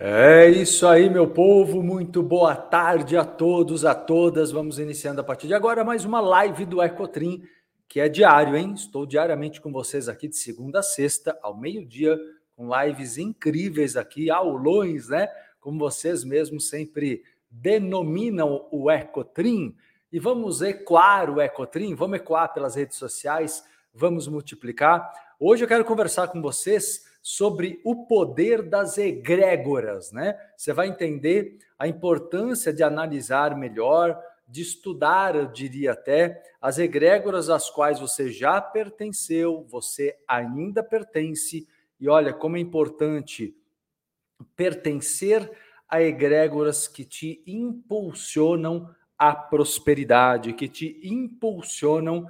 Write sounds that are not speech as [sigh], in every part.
É isso aí, meu povo. Muito boa tarde a todos, a todas. Vamos iniciando a partir de agora mais uma live do Ecotrim, que é diário, hein? Estou diariamente com vocês aqui de segunda a sexta, ao meio-dia, com lives incríveis aqui, aulões, né? Como vocês mesmos sempre denominam o Ecotrim. E vamos ecoar o Ecotrim, vamos ecoar pelas redes sociais, vamos multiplicar. Hoje eu quero conversar com vocês sobre o poder das egrégoras, né? Você vai entender a importância de analisar melhor, de estudar, eu diria até, as egrégoras às quais você já pertenceu, você ainda pertence, e olha como é importante pertencer a egrégoras que te impulsionam à prosperidade, que te impulsionam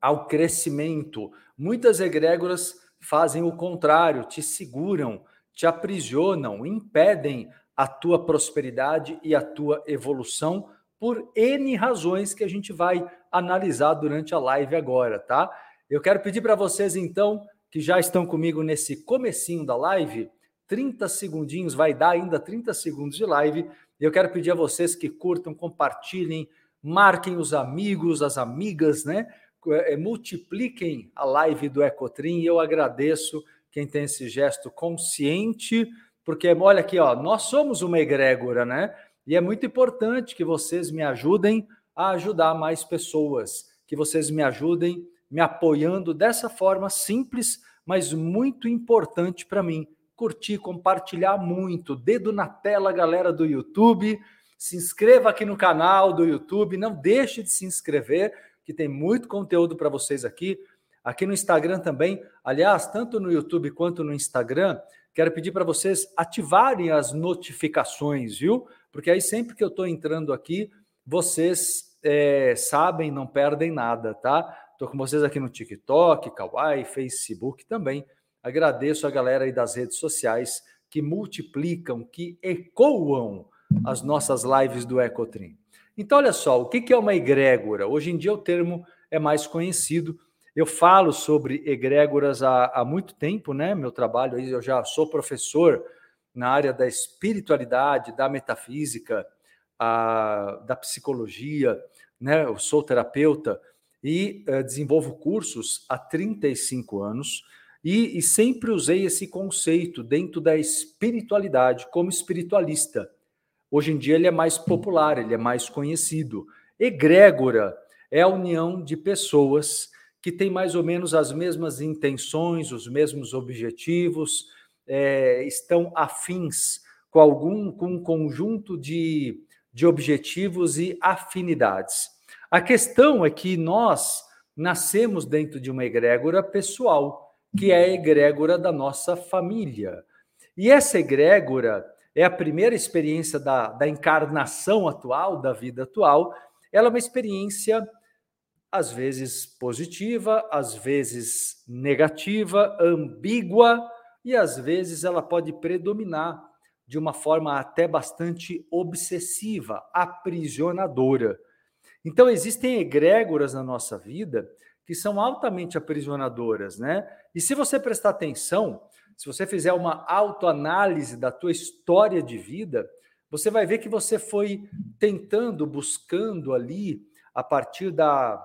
ao crescimento. Muitas egrégoras fazem o contrário, te seguram, te aprisionam, impedem a tua prosperidade e a tua evolução por N razões que a gente vai analisar durante a live agora, tá? Eu quero pedir para vocês então que já estão comigo nesse comecinho da live, 30 segundinhos, vai dar ainda 30 segundos de live. Eu quero pedir a vocês que curtam, compartilhem, marquem os amigos, as amigas, né? É, multipliquem a live do Ecotrim eu agradeço quem tem esse gesto consciente, porque olha aqui, ó, nós somos uma egrégora, né? E é muito importante que vocês me ajudem a ajudar mais pessoas, que vocês me ajudem me apoiando dessa forma simples, mas muito importante para mim. Curtir, compartilhar muito, dedo na tela, galera do YouTube. Se inscreva aqui no canal do YouTube, não deixe de se inscrever que tem muito conteúdo para vocês aqui. Aqui no Instagram também. Aliás, tanto no YouTube quanto no Instagram, quero pedir para vocês ativarem as notificações, viu? Porque aí sempre que eu estou entrando aqui, vocês é, sabem, não perdem nada, tá? Estou com vocês aqui no TikTok, Kawaii, Facebook também. Agradeço a galera aí das redes sociais que multiplicam, que ecoam as nossas lives do Ecotrim. Então, olha só, o que é uma egrégora? Hoje em dia o termo é mais conhecido. Eu falo sobre egrégoras há, há muito tempo, né? Meu trabalho, eu já sou professor na área da espiritualidade, da metafísica, a, da psicologia, né? Eu sou terapeuta e uh, desenvolvo cursos há 35 anos e, e sempre usei esse conceito dentro da espiritualidade como espiritualista. Hoje em dia ele é mais popular, ele é mais conhecido. Egrégora é a união de pessoas que têm mais ou menos as mesmas intenções, os mesmos objetivos, é, estão afins com algum com um conjunto de, de objetivos e afinidades. A questão é que nós nascemos dentro de uma egrégora pessoal, que é a egrégora da nossa família. E essa egrégora é a primeira experiência da, da encarnação atual, da vida atual, ela é uma experiência às vezes positiva, às vezes negativa, ambígua e às vezes ela pode predominar de uma forma até bastante obsessiva, aprisionadora. Então existem egrégoras na nossa vida que são altamente aprisionadoras, né? E se você prestar atenção, se você fizer uma autoanálise da tua história de vida, você vai ver que você foi tentando, buscando ali, a partir da,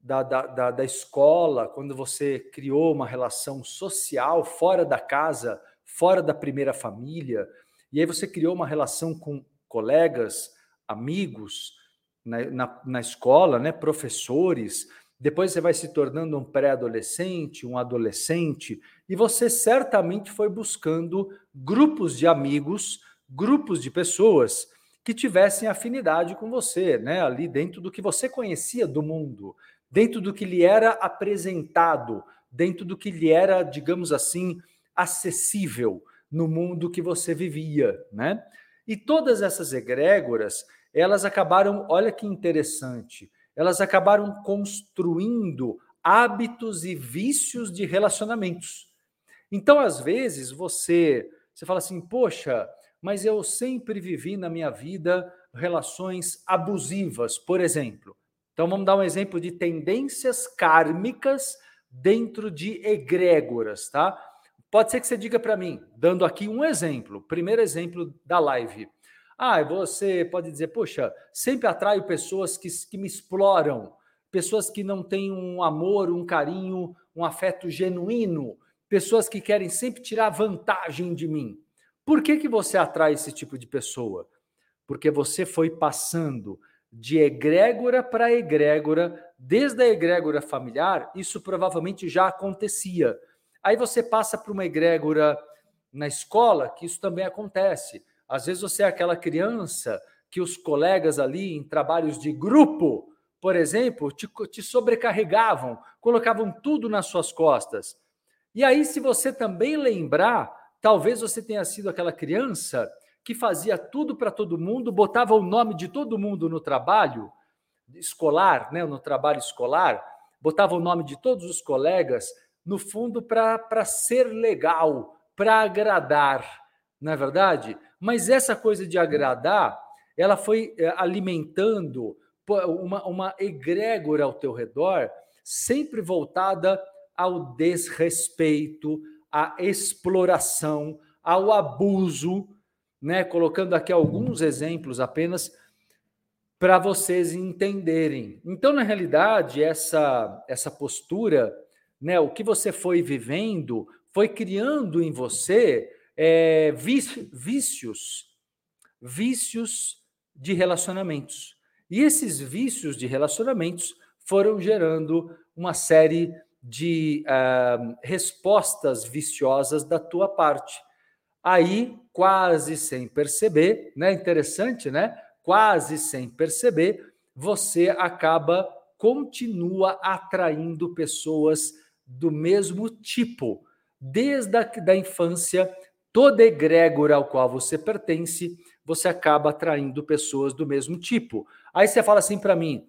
da, da, da, escola, quando você criou uma relação social fora da casa, fora da primeira família, e aí você criou uma relação com colegas, amigos, na, na, na escola, né, professores, depois você vai se tornando um pré-adolescente, um adolescente, e você certamente foi buscando grupos de amigos, grupos de pessoas que tivessem afinidade com você, né? Ali dentro do que você conhecia do mundo, dentro do que lhe era apresentado, dentro do que lhe era, digamos assim, acessível no mundo que você vivia, né? E todas essas egrégoras, elas acabaram, olha que interessante, elas acabaram construindo hábitos e vícios de relacionamentos. Então, às vezes, você, você fala assim, poxa, mas eu sempre vivi na minha vida relações abusivas, por exemplo. Então, vamos dar um exemplo de tendências kármicas dentro de egrégoras, tá? Pode ser que você diga para mim, dando aqui um exemplo, primeiro exemplo da live. Ah, você pode dizer, poxa, sempre atraio pessoas que, que me exploram, pessoas que não têm um amor, um carinho, um afeto genuíno, pessoas que querem sempre tirar vantagem de mim. Por que, que você atrai esse tipo de pessoa? Porque você foi passando de egrégora para egrégora, desde a egrégora familiar, isso provavelmente já acontecia. Aí você passa para uma egrégora na escola, que isso também acontece. Às vezes você é aquela criança que os colegas ali em trabalhos de grupo, por exemplo, te, te sobrecarregavam, colocavam tudo nas suas costas. E aí, se você também lembrar, talvez você tenha sido aquela criança que fazia tudo para todo mundo, botava o nome de todo mundo no trabalho escolar, né, no trabalho escolar, botava o nome de todos os colegas, no fundo, para ser legal, para agradar, não é verdade? Mas essa coisa de agradar, ela foi eh, alimentando uma, uma egrégora ao teu redor, sempre voltada ao desrespeito, à exploração, ao abuso, né? Colocando aqui alguns exemplos apenas para vocês entenderem. Então, na realidade, essa essa postura né? O que você foi vivendo foi criando em você é, vícios, vícios de relacionamentos. E esses vícios de relacionamentos foram gerando uma série de uh, respostas viciosas da tua parte. Aí, quase sem perceber, né? Interessante, né? Quase sem perceber, você acaba, continua atraindo pessoas do mesmo tipo. Desde a da infância, toda egrégora ao qual você pertence, você acaba atraindo pessoas do mesmo tipo. Aí você fala assim para mim: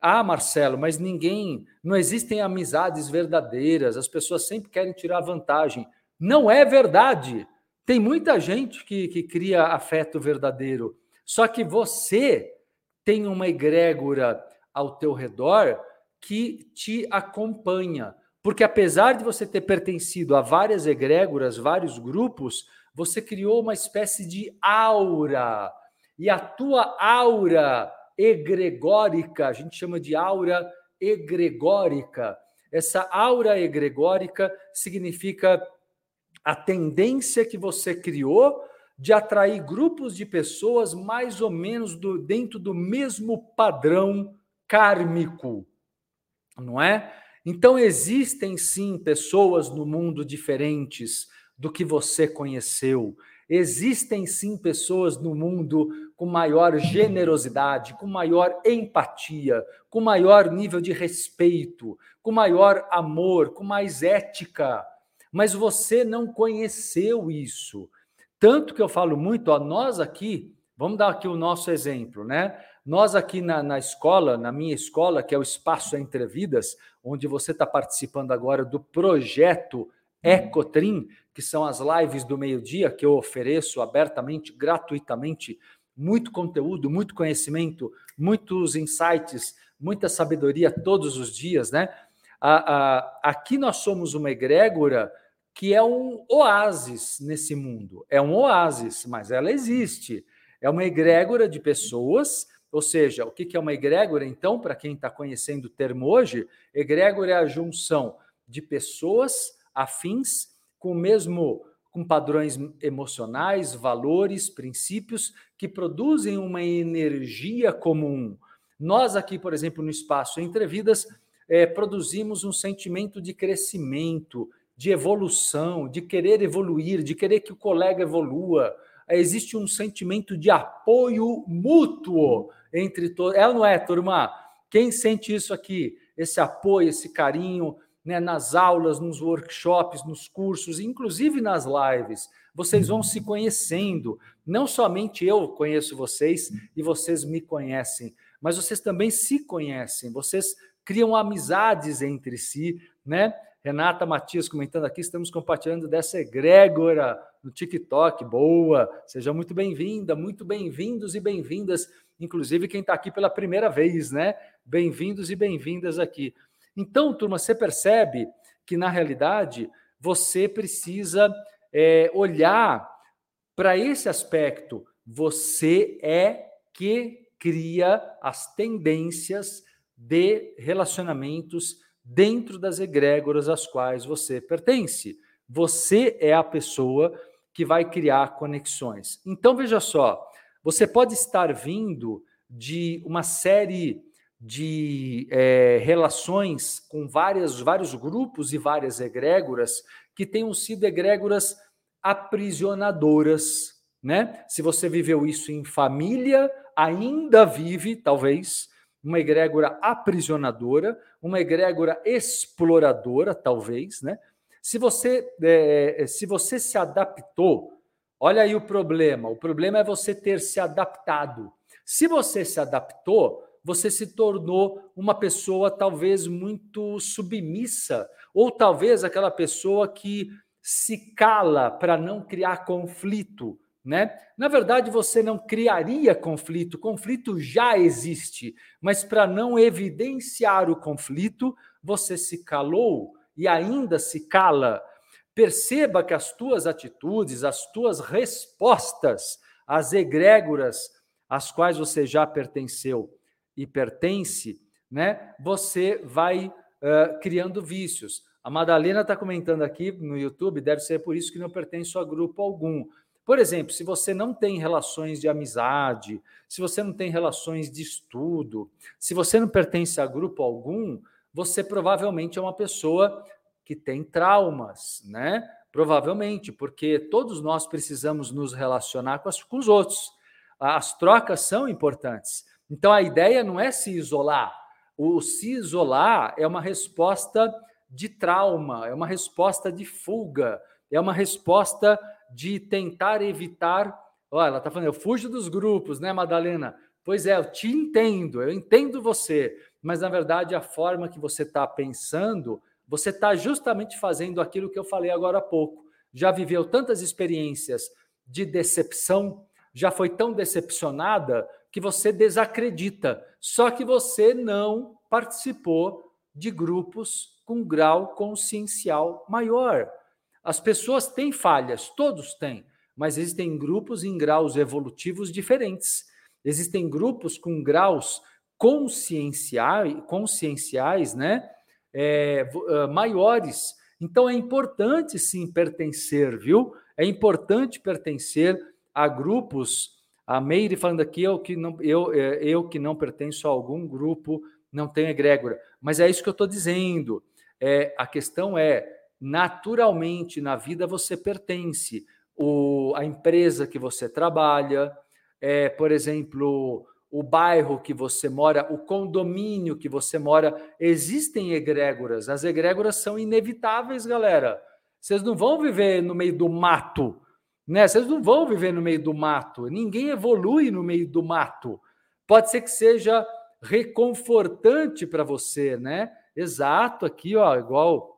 ah, Marcelo, mas ninguém, não existem amizades verdadeiras, as pessoas sempre querem tirar vantagem. Não é verdade. Tem muita gente que, que cria afeto verdadeiro. Só que você tem uma egrégora ao teu redor que te acompanha. Porque apesar de você ter pertencido a várias egrégoras, vários grupos, você criou uma espécie de aura. E a tua aura egregórica, a gente chama de aura egregórica. Essa aura egregórica significa a tendência que você criou de atrair grupos de pessoas mais ou menos do, dentro do mesmo padrão kármico, não é? Então, existem sim pessoas no mundo diferentes do que você conheceu. Existem sim pessoas no mundo com maior generosidade, com maior empatia, com maior nível de respeito, com maior amor, com mais ética. Mas você não conheceu isso. Tanto que eu falo muito, ó, nós aqui, vamos dar aqui o nosso exemplo, né? Nós aqui na, na escola, na minha escola, que é o Espaço Entre Vidas, onde você está participando agora do projeto Ecotrim, que são as lives do meio-dia que eu ofereço abertamente, gratuitamente, muito conteúdo, muito conhecimento, muitos insights, muita sabedoria todos os dias, né? Aqui nós somos uma egrégora que é um oásis nesse mundo. É um oásis, mas ela existe. É uma egrégora de pessoas ou seja, o que é uma egrégora, então, para quem está conhecendo o termo hoje? Egrégora é a junção de pessoas afins com o mesmo com padrões emocionais, valores, princípios que produzem uma energia comum. Nós aqui, por exemplo, no espaço Entre Vidas, é, produzimos um sentimento de crescimento, de evolução, de querer evoluir, de querer que o colega evolua. Existe um sentimento de apoio mútuo entre todos. É ou não é, turma? Quem sente isso aqui? Esse apoio, esse carinho né, nas aulas, nos workshops, nos cursos, inclusive nas lives. Vocês vão se conhecendo. Não somente eu conheço vocês e vocês me conhecem, mas vocês também se conhecem. Vocês criam amizades entre si, né? Renata Matias comentando aqui, estamos compartilhando dessa egrégora no TikTok. Boa! Seja muito bem-vinda, muito bem-vindos e bem-vindas inclusive quem está aqui pela primeira vez, né? Bem-vindos e bem-vindas aqui. Então, turma, você percebe que, na realidade, você precisa é, olhar para esse aspecto. Você é que cria as tendências de relacionamentos dentro das egrégoras às quais você pertence. Você é a pessoa que vai criar conexões. Então, veja só, você pode estar vindo de uma série de é, relações com várias, vários grupos e várias egrégoras que tenham sido egrégoras aprisionadoras, né? Se você viveu isso em família, ainda vive, talvez, uma egrégora aprisionadora, uma egrégora exploradora, talvez, né? Se você, é, se você se adaptou, olha aí o problema. O problema é você ter se adaptado. Se você se adaptou, você se tornou uma pessoa talvez muito submissa, ou talvez aquela pessoa que se cala para não criar conflito, né? Na verdade, você não criaria conflito, conflito já existe, mas para não evidenciar o conflito, você se calou e ainda se cala. Perceba que as tuas atitudes, as tuas respostas às egrégoras às quais você já pertenceu e pertence, né? Você vai uh, criando vícios. A Madalena está comentando aqui no YouTube, deve ser por isso que não pertence a grupo algum. Por exemplo, se você não tem relações de amizade, se você não tem relações de estudo, se você não pertence a grupo algum, você provavelmente é uma pessoa que tem traumas, né? Provavelmente, porque todos nós precisamos nos relacionar com, as, com os outros. As trocas são importantes. Então a ideia não é se isolar. O se isolar é uma resposta de trauma, é uma resposta de fuga, é uma resposta de tentar evitar. Olha, ela está falando, eu fujo dos grupos, né, Madalena? Pois é, eu te entendo, eu entendo você, mas na verdade a forma que você está pensando, você está justamente fazendo aquilo que eu falei agora há pouco. Já viveu tantas experiências de decepção, já foi tão decepcionada que você desacredita. Só que você não participou de grupos com grau consciencial maior. As pessoas têm falhas, todos têm, mas existem grupos em graus evolutivos diferentes. Existem grupos com graus conscienciais, conscienciais né, é, uh, maiores. Então é importante sim pertencer, viu? É importante pertencer a grupos. A Meire falando aqui, eu que não, eu, é, eu que não pertenço a algum grupo, não tenho egrégora. Mas é isso que eu estou dizendo. É, a questão é naturalmente na vida você pertence. O, a empresa que você trabalha, é, por exemplo, o bairro que você mora, o condomínio que você mora, existem egrégoras. As egrégoras são inevitáveis, galera. Vocês não vão viver no meio do mato, né? Vocês não vão viver no meio do mato. Ninguém evolui no meio do mato. Pode ser que seja reconfortante para você, né? Exato, aqui, ó, igual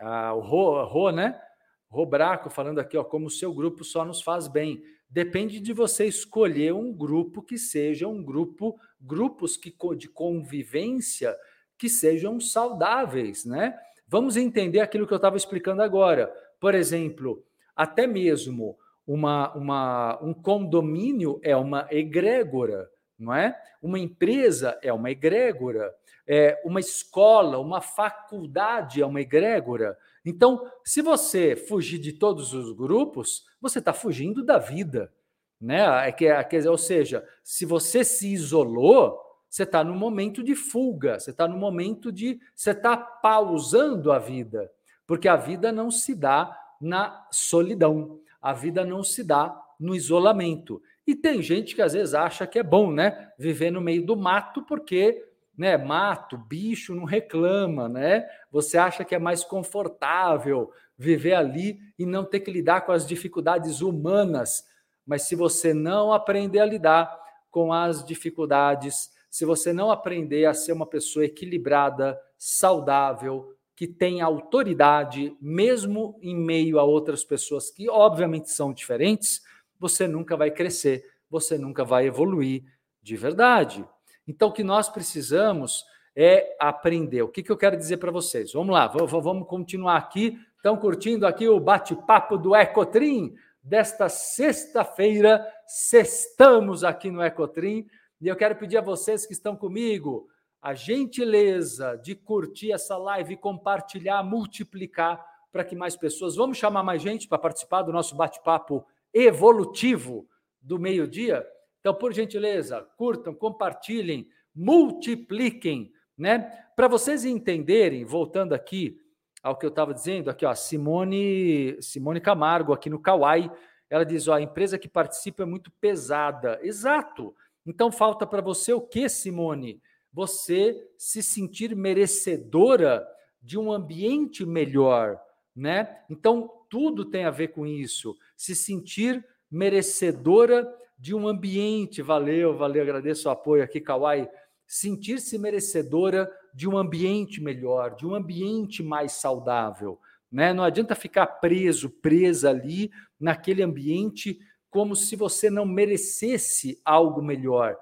ah, o Rô, Rô, né? Rô Braco falando aqui, ó, como o seu grupo só nos faz bem. Depende de você escolher um grupo que seja um grupo, grupos que, de convivência que sejam saudáveis, né? Vamos entender aquilo que eu estava explicando agora. Por exemplo, até mesmo uma, uma, um condomínio é uma egrégora, não é? Uma empresa é uma egrégora é, uma escola, uma faculdade é uma egrégora. Então, se você fugir de todos os grupos, você está fugindo da vida. Né? É que, é, ou seja, se você se isolou, você está no momento de fuga, você está no momento de. Você está pausando a vida, porque a vida não se dá na solidão, a vida não se dá no isolamento. E tem gente que às vezes acha que é bom, né? Viver no meio do mato, porque né? Mato, bicho não reclama, né? Você acha que é mais confortável viver ali e não ter que lidar com as dificuldades humanas. Mas se você não aprender a lidar com as dificuldades, se você não aprender a ser uma pessoa equilibrada, saudável, que tem autoridade, mesmo em meio a outras pessoas que obviamente são diferentes, você nunca vai crescer, você nunca vai evoluir de verdade. Então, o que nós precisamos é aprender. O que, que eu quero dizer para vocês? Vamos lá, vamos continuar aqui. Estão curtindo aqui o bate-papo do Ecotrim desta sexta-feira? Sextamos aqui no Ecotrim e eu quero pedir a vocês que estão comigo a gentileza de curtir essa live, compartilhar, multiplicar para que mais pessoas. Vamos chamar mais gente para participar do nosso bate-papo evolutivo do meio-dia? Então, por gentileza, curtam, compartilhem, multipliquem, né? Para vocês entenderem, voltando aqui ao que eu estava dizendo, aqui, ó, Simone, Simone Camargo, aqui no Kauai, ela diz: ó, a empresa que participa é muito pesada. Exato. Então falta para você o que, Simone? Você se sentir merecedora de um ambiente melhor, né? Então tudo tem a ver com isso. Se sentir merecedora de um ambiente. Valeu, valeu, agradeço o apoio aqui, Kauai. Sentir-se merecedora de um ambiente melhor, de um ambiente mais saudável. Né? Não adianta ficar preso, presa ali naquele ambiente como se você não merecesse algo melhor.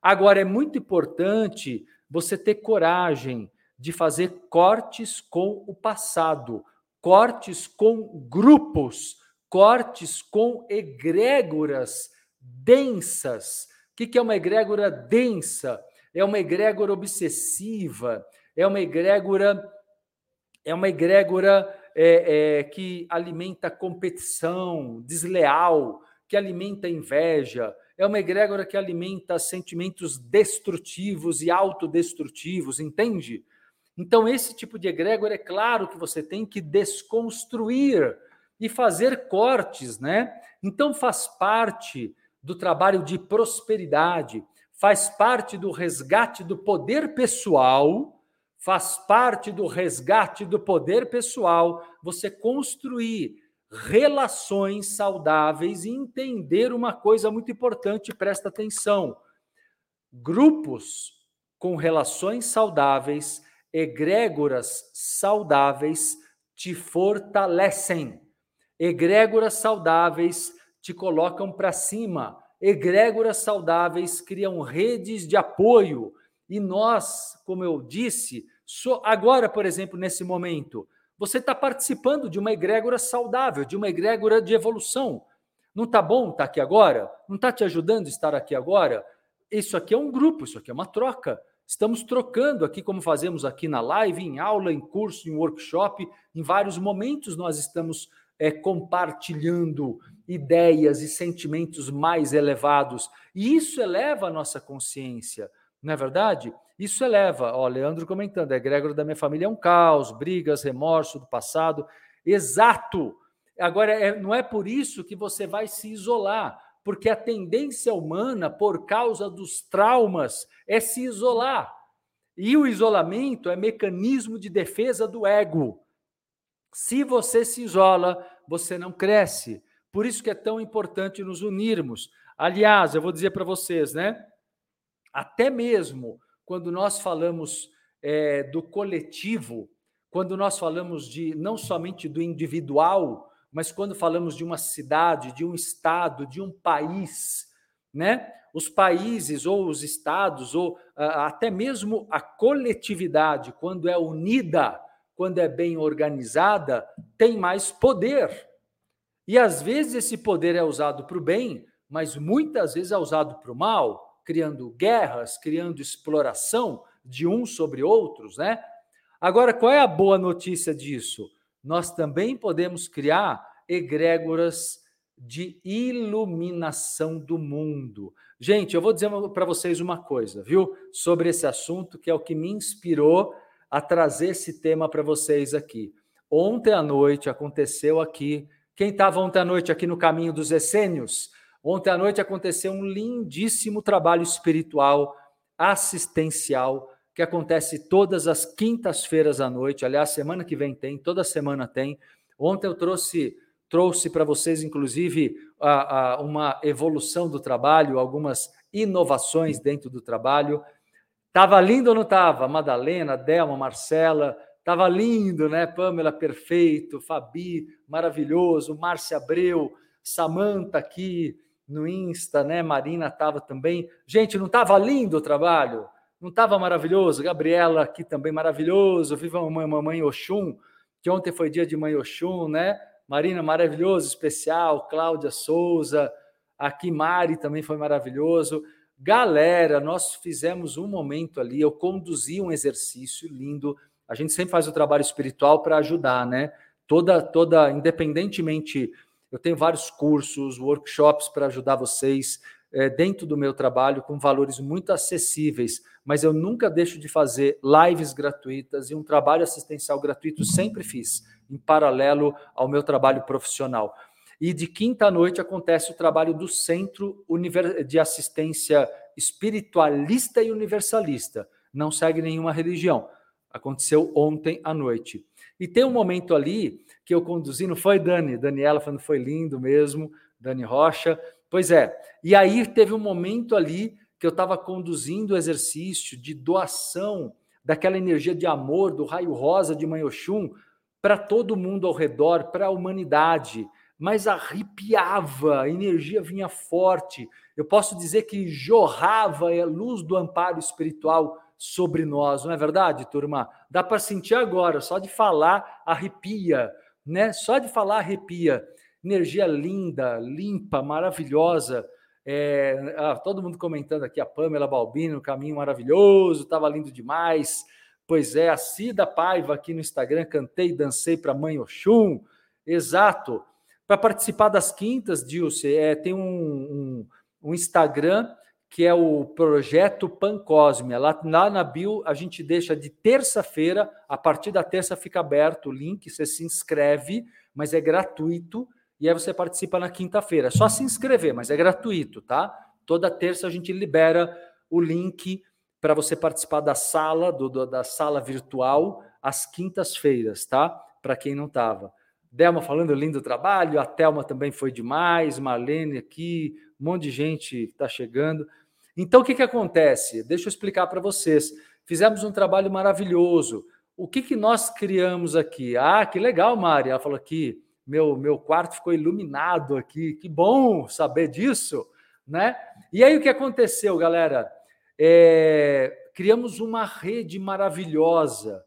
Agora, é muito importante você ter coragem de fazer cortes com o passado, cortes com grupos, cortes com egrégoras densas. O que é uma egrégora densa? é uma egrégora obsessiva, é uma egrégora, é uma egrégora é, é, que alimenta competição desleal, que alimenta inveja, é uma egrégora que alimenta sentimentos destrutivos e autodestrutivos, entende? Então, esse tipo de egrégora, é claro que você tem que desconstruir e fazer cortes, né? Então, faz parte do trabalho de prosperidade, faz parte do resgate do poder pessoal, faz parte do resgate do poder pessoal você construir relações saudáveis e entender uma coisa muito importante, presta atenção. Grupos com relações saudáveis, egrégoras saudáveis te fortalecem. Egrégoras saudáveis te colocam para cima egrégoras saudáveis criam redes de apoio. E nós, como eu disse, agora, por exemplo, nesse momento, você está participando de uma egrégora saudável, de uma egrégora de evolução. Não está bom estar tá aqui agora? Não está te ajudando estar aqui agora? Isso aqui é um grupo, isso aqui é uma troca. Estamos trocando aqui, como fazemos aqui na live, em aula, em curso, em workshop. Em vários momentos nós estamos é, compartilhando ideias e sentimentos mais elevados. E isso eleva a nossa consciência, não é verdade? Isso eleva. Ó, Leandro comentando, a egrégora da minha família é um caos, brigas, remorso do passado. Exato! Agora, é, não é por isso que você vai se isolar, porque a tendência humana, por causa dos traumas, é se isolar. E o isolamento é mecanismo de defesa do ego. Se você se isola, você não cresce. Por isso que é tão importante nos unirmos. Aliás, eu vou dizer para vocês, né? Até mesmo quando nós falamos é, do coletivo, quando nós falamos de não somente do individual, mas quando falamos de uma cidade, de um estado, de um país, né? Os países ou os estados ou até mesmo a coletividade, quando é unida, quando é bem organizada, tem mais poder. E às vezes esse poder é usado para o bem, mas muitas vezes é usado para o mal, criando guerras, criando exploração de uns sobre outros, né? Agora, qual é a boa notícia disso? Nós também podemos criar egrégoras de iluminação do mundo. Gente, eu vou dizer para vocês uma coisa, viu? Sobre esse assunto, que é o que me inspirou a trazer esse tema para vocês aqui. Ontem à noite aconteceu aqui quem estava ontem à noite aqui no caminho dos essênios? Ontem à noite aconteceu um lindíssimo trabalho espiritual, assistencial, que acontece todas as quintas-feiras à noite. Aliás, semana que vem tem, toda semana tem. Ontem eu trouxe trouxe para vocês, inclusive, a, a, uma evolução do trabalho, algumas inovações dentro do trabalho. Estava lindo ou não estava? Madalena, Delma, Marcela, Tava lindo, né? Pamela, perfeito. Fabi, maravilhoso. Márcia Abreu, Samanta aqui no Insta, né? Marina tava também. Gente, não tava lindo o trabalho? Não tava maravilhoso? Gabriela aqui também maravilhoso. Viva mamãe, mamãe Oxum. que ontem foi dia de Mãe Oxum, né? Marina, maravilhoso, especial. Cláudia Souza, aqui Mari também foi maravilhoso. Galera, nós fizemos um momento ali, eu conduzi um exercício lindo. A gente sempre faz o trabalho espiritual para ajudar, né? Toda, toda, independentemente, eu tenho vários cursos, workshops para ajudar vocês é, dentro do meu trabalho com valores muito acessíveis, mas eu nunca deixo de fazer lives gratuitas e um trabalho assistencial gratuito sempre fiz, em paralelo ao meu trabalho profissional. E de quinta à noite acontece o trabalho do Centro de Assistência Espiritualista e Universalista. Não segue nenhuma religião. Aconteceu ontem à noite. E tem um momento ali que eu conduzi, não foi Dani? Daniela falando foi lindo mesmo, Dani Rocha. Pois é. E aí teve um momento ali que eu estava conduzindo o exercício de doação daquela energia de amor do raio rosa de Manhoshun para todo mundo ao redor, para a humanidade. Mas arrepiava, a energia vinha forte. Eu posso dizer que jorrava a luz do amparo espiritual sobre nós, não é verdade, turma? Dá para sentir agora, só de falar arrepia, né? Só de falar arrepia energia linda, limpa, maravilhosa. É, ah, todo mundo comentando aqui, a Pamela Balbino, caminho maravilhoso, estava lindo demais. Pois é, a Cida Paiva aqui no Instagram, cantei, dancei para Mãe Oxum. Exato. Para participar das quintas, Dilce, é, tem um, um, um, Instagram que é o Projeto Pancósmia. Lá, lá na bio a gente deixa de terça-feira, a partir da terça fica aberto o link, você se inscreve, mas é gratuito e aí você participa na quinta-feira. É só se inscrever, mas é gratuito, tá? Toda terça a gente libera o link para você participar da sala, do, do, da sala virtual, às quintas-feiras, tá? Para quem não estava. Delma falando lindo trabalho, a Thelma também foi demais, Marlene aqui, um monte de gente está chegando. Então, o que, que acontece? Deixa eu explicar para vocês. Fizemos um trabalho maravilhoso. O que, que nós criamos aqui? Ah, que legal, Mari. Ela falou aqui meu, meu quarto ficou iluminado aqui. Que bom saber disso, né? E aí o que aconteceu, galera? É, criamos uma rede maravilhosa.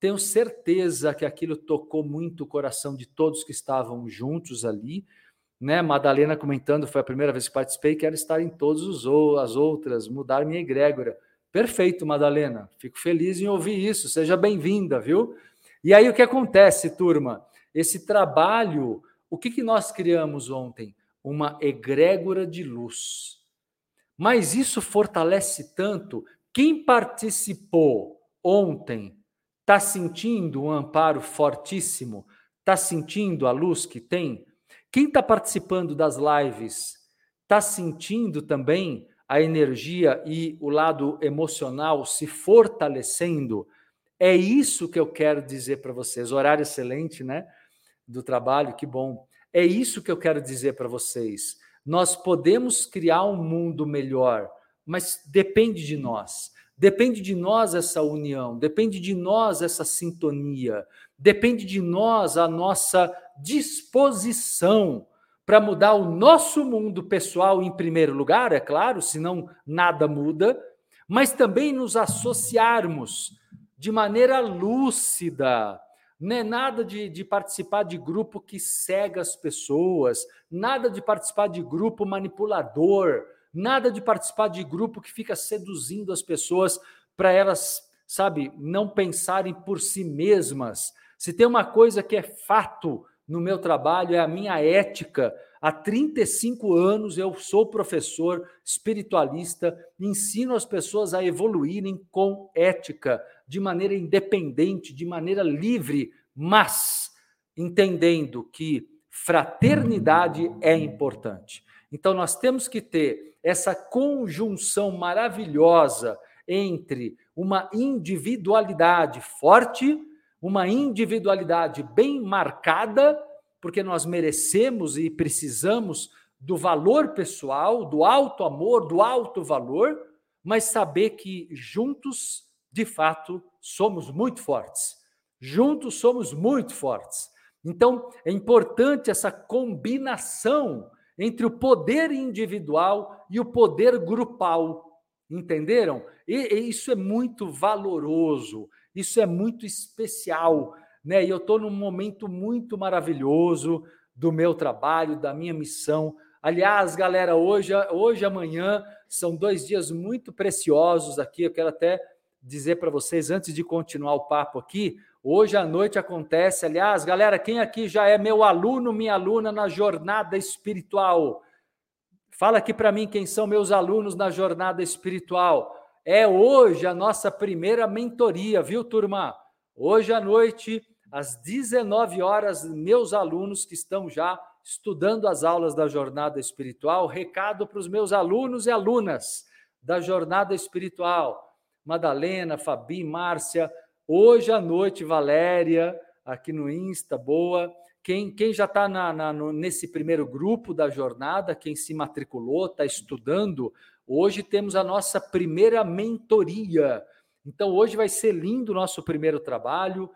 Tenho certeza que aquilo tocou muito o coração de todos que estavam juntos ali. Né? Madalena comentando, foi a primeira vez que participei, quero estar em todas as outras, mudar minha egrégora. Perfeito, Madalena. Fico feliz em ouvir isso. Seja bem-vinda, viu? E aí o que acontece, turma? Esse trabalho, o que, que nós criamos ontem? Uma egrégora de luz. Mas isso fortalece tanto. Quem participou ontem está sentindo um amparo fortíssimo? Está sentindo a luz que tem? Quem está participando das lives está sentindo também a energia e o lado emocional se fortalecendo? É isso que eu quero dizer para vocês. Horário excelente, né? do trabalho, que bom. É isso que eu quero dizer para vocês. Nós podemos criar um mundo melhor, mas depende de nós. Depende de nós essa união, depende de nós essa sintonia, depende de nós a nossa disposição para mudar o nosso mundo pessoal em primeiro lugar, é claro, senão nada muda, mas também nos associarmos de maneira lúcida, não é nada de, de participar de grupo que cega as pessoas, nada de participar de grupo manipulador, nada de participar de grupo que fica seduzindo as pessoas para elas, sabe, não pensarem por si mesmas. Se tem uma coisa que é fato no meu trabalho, é a minha ética. Há 35 anos eu sou professor espiritualista, ensino as pessoas a evoluírem com ética, de maneira independente, de maneira livre, mas entendendo que fraternidade é importante. Então, nós temos que ter essa conjunção maravilhosa entre uma individualidade forte, uma individualidade bem marcada, porque nós merecemos e precisamos do valor pessoal, do alto amor, do alto valor, mas saber que juntos de fato, somos muito fortes. Juntos somos muito fortes. Então, é importante essa combinação entre o poder individual e o poder grupal. Entenderam? E, e isso é muito valoroso, isso é muito especial. né? E eu estou num momento muito maravilhoso do meu trabalho, da minha missão. Aliás, galera, hoje, hoje amanhã são dois dias muito preciosos aqui. Eu quero até dizer para vocês, antes de continuar o papo aqui, hoje à noite acontece. Aliás, galera, quem aqui já é meu aluno, minha aluna na jornada espiritual? Fala aqui para mim quem são meus alunos na jornada espiritual. É hoje a nossa primeira mentoria, viu, turma? Hoje à noite, às 19 horas, meus alunos que estão já estudando as aulas da jornada espiritual, recado para os meus alunos e alunas da jornada espiritual. Madalena, Fabi, Márcia, hoje à noite, Valéria, aqui no Insta, boa. Quem, quem já está nesse primeiro grupo da jornada, quem se matriculou, está estudando, hoje temos a nossa primeira mentoria. Então, hoje vai ser lindo o nosso primeiro trabalho,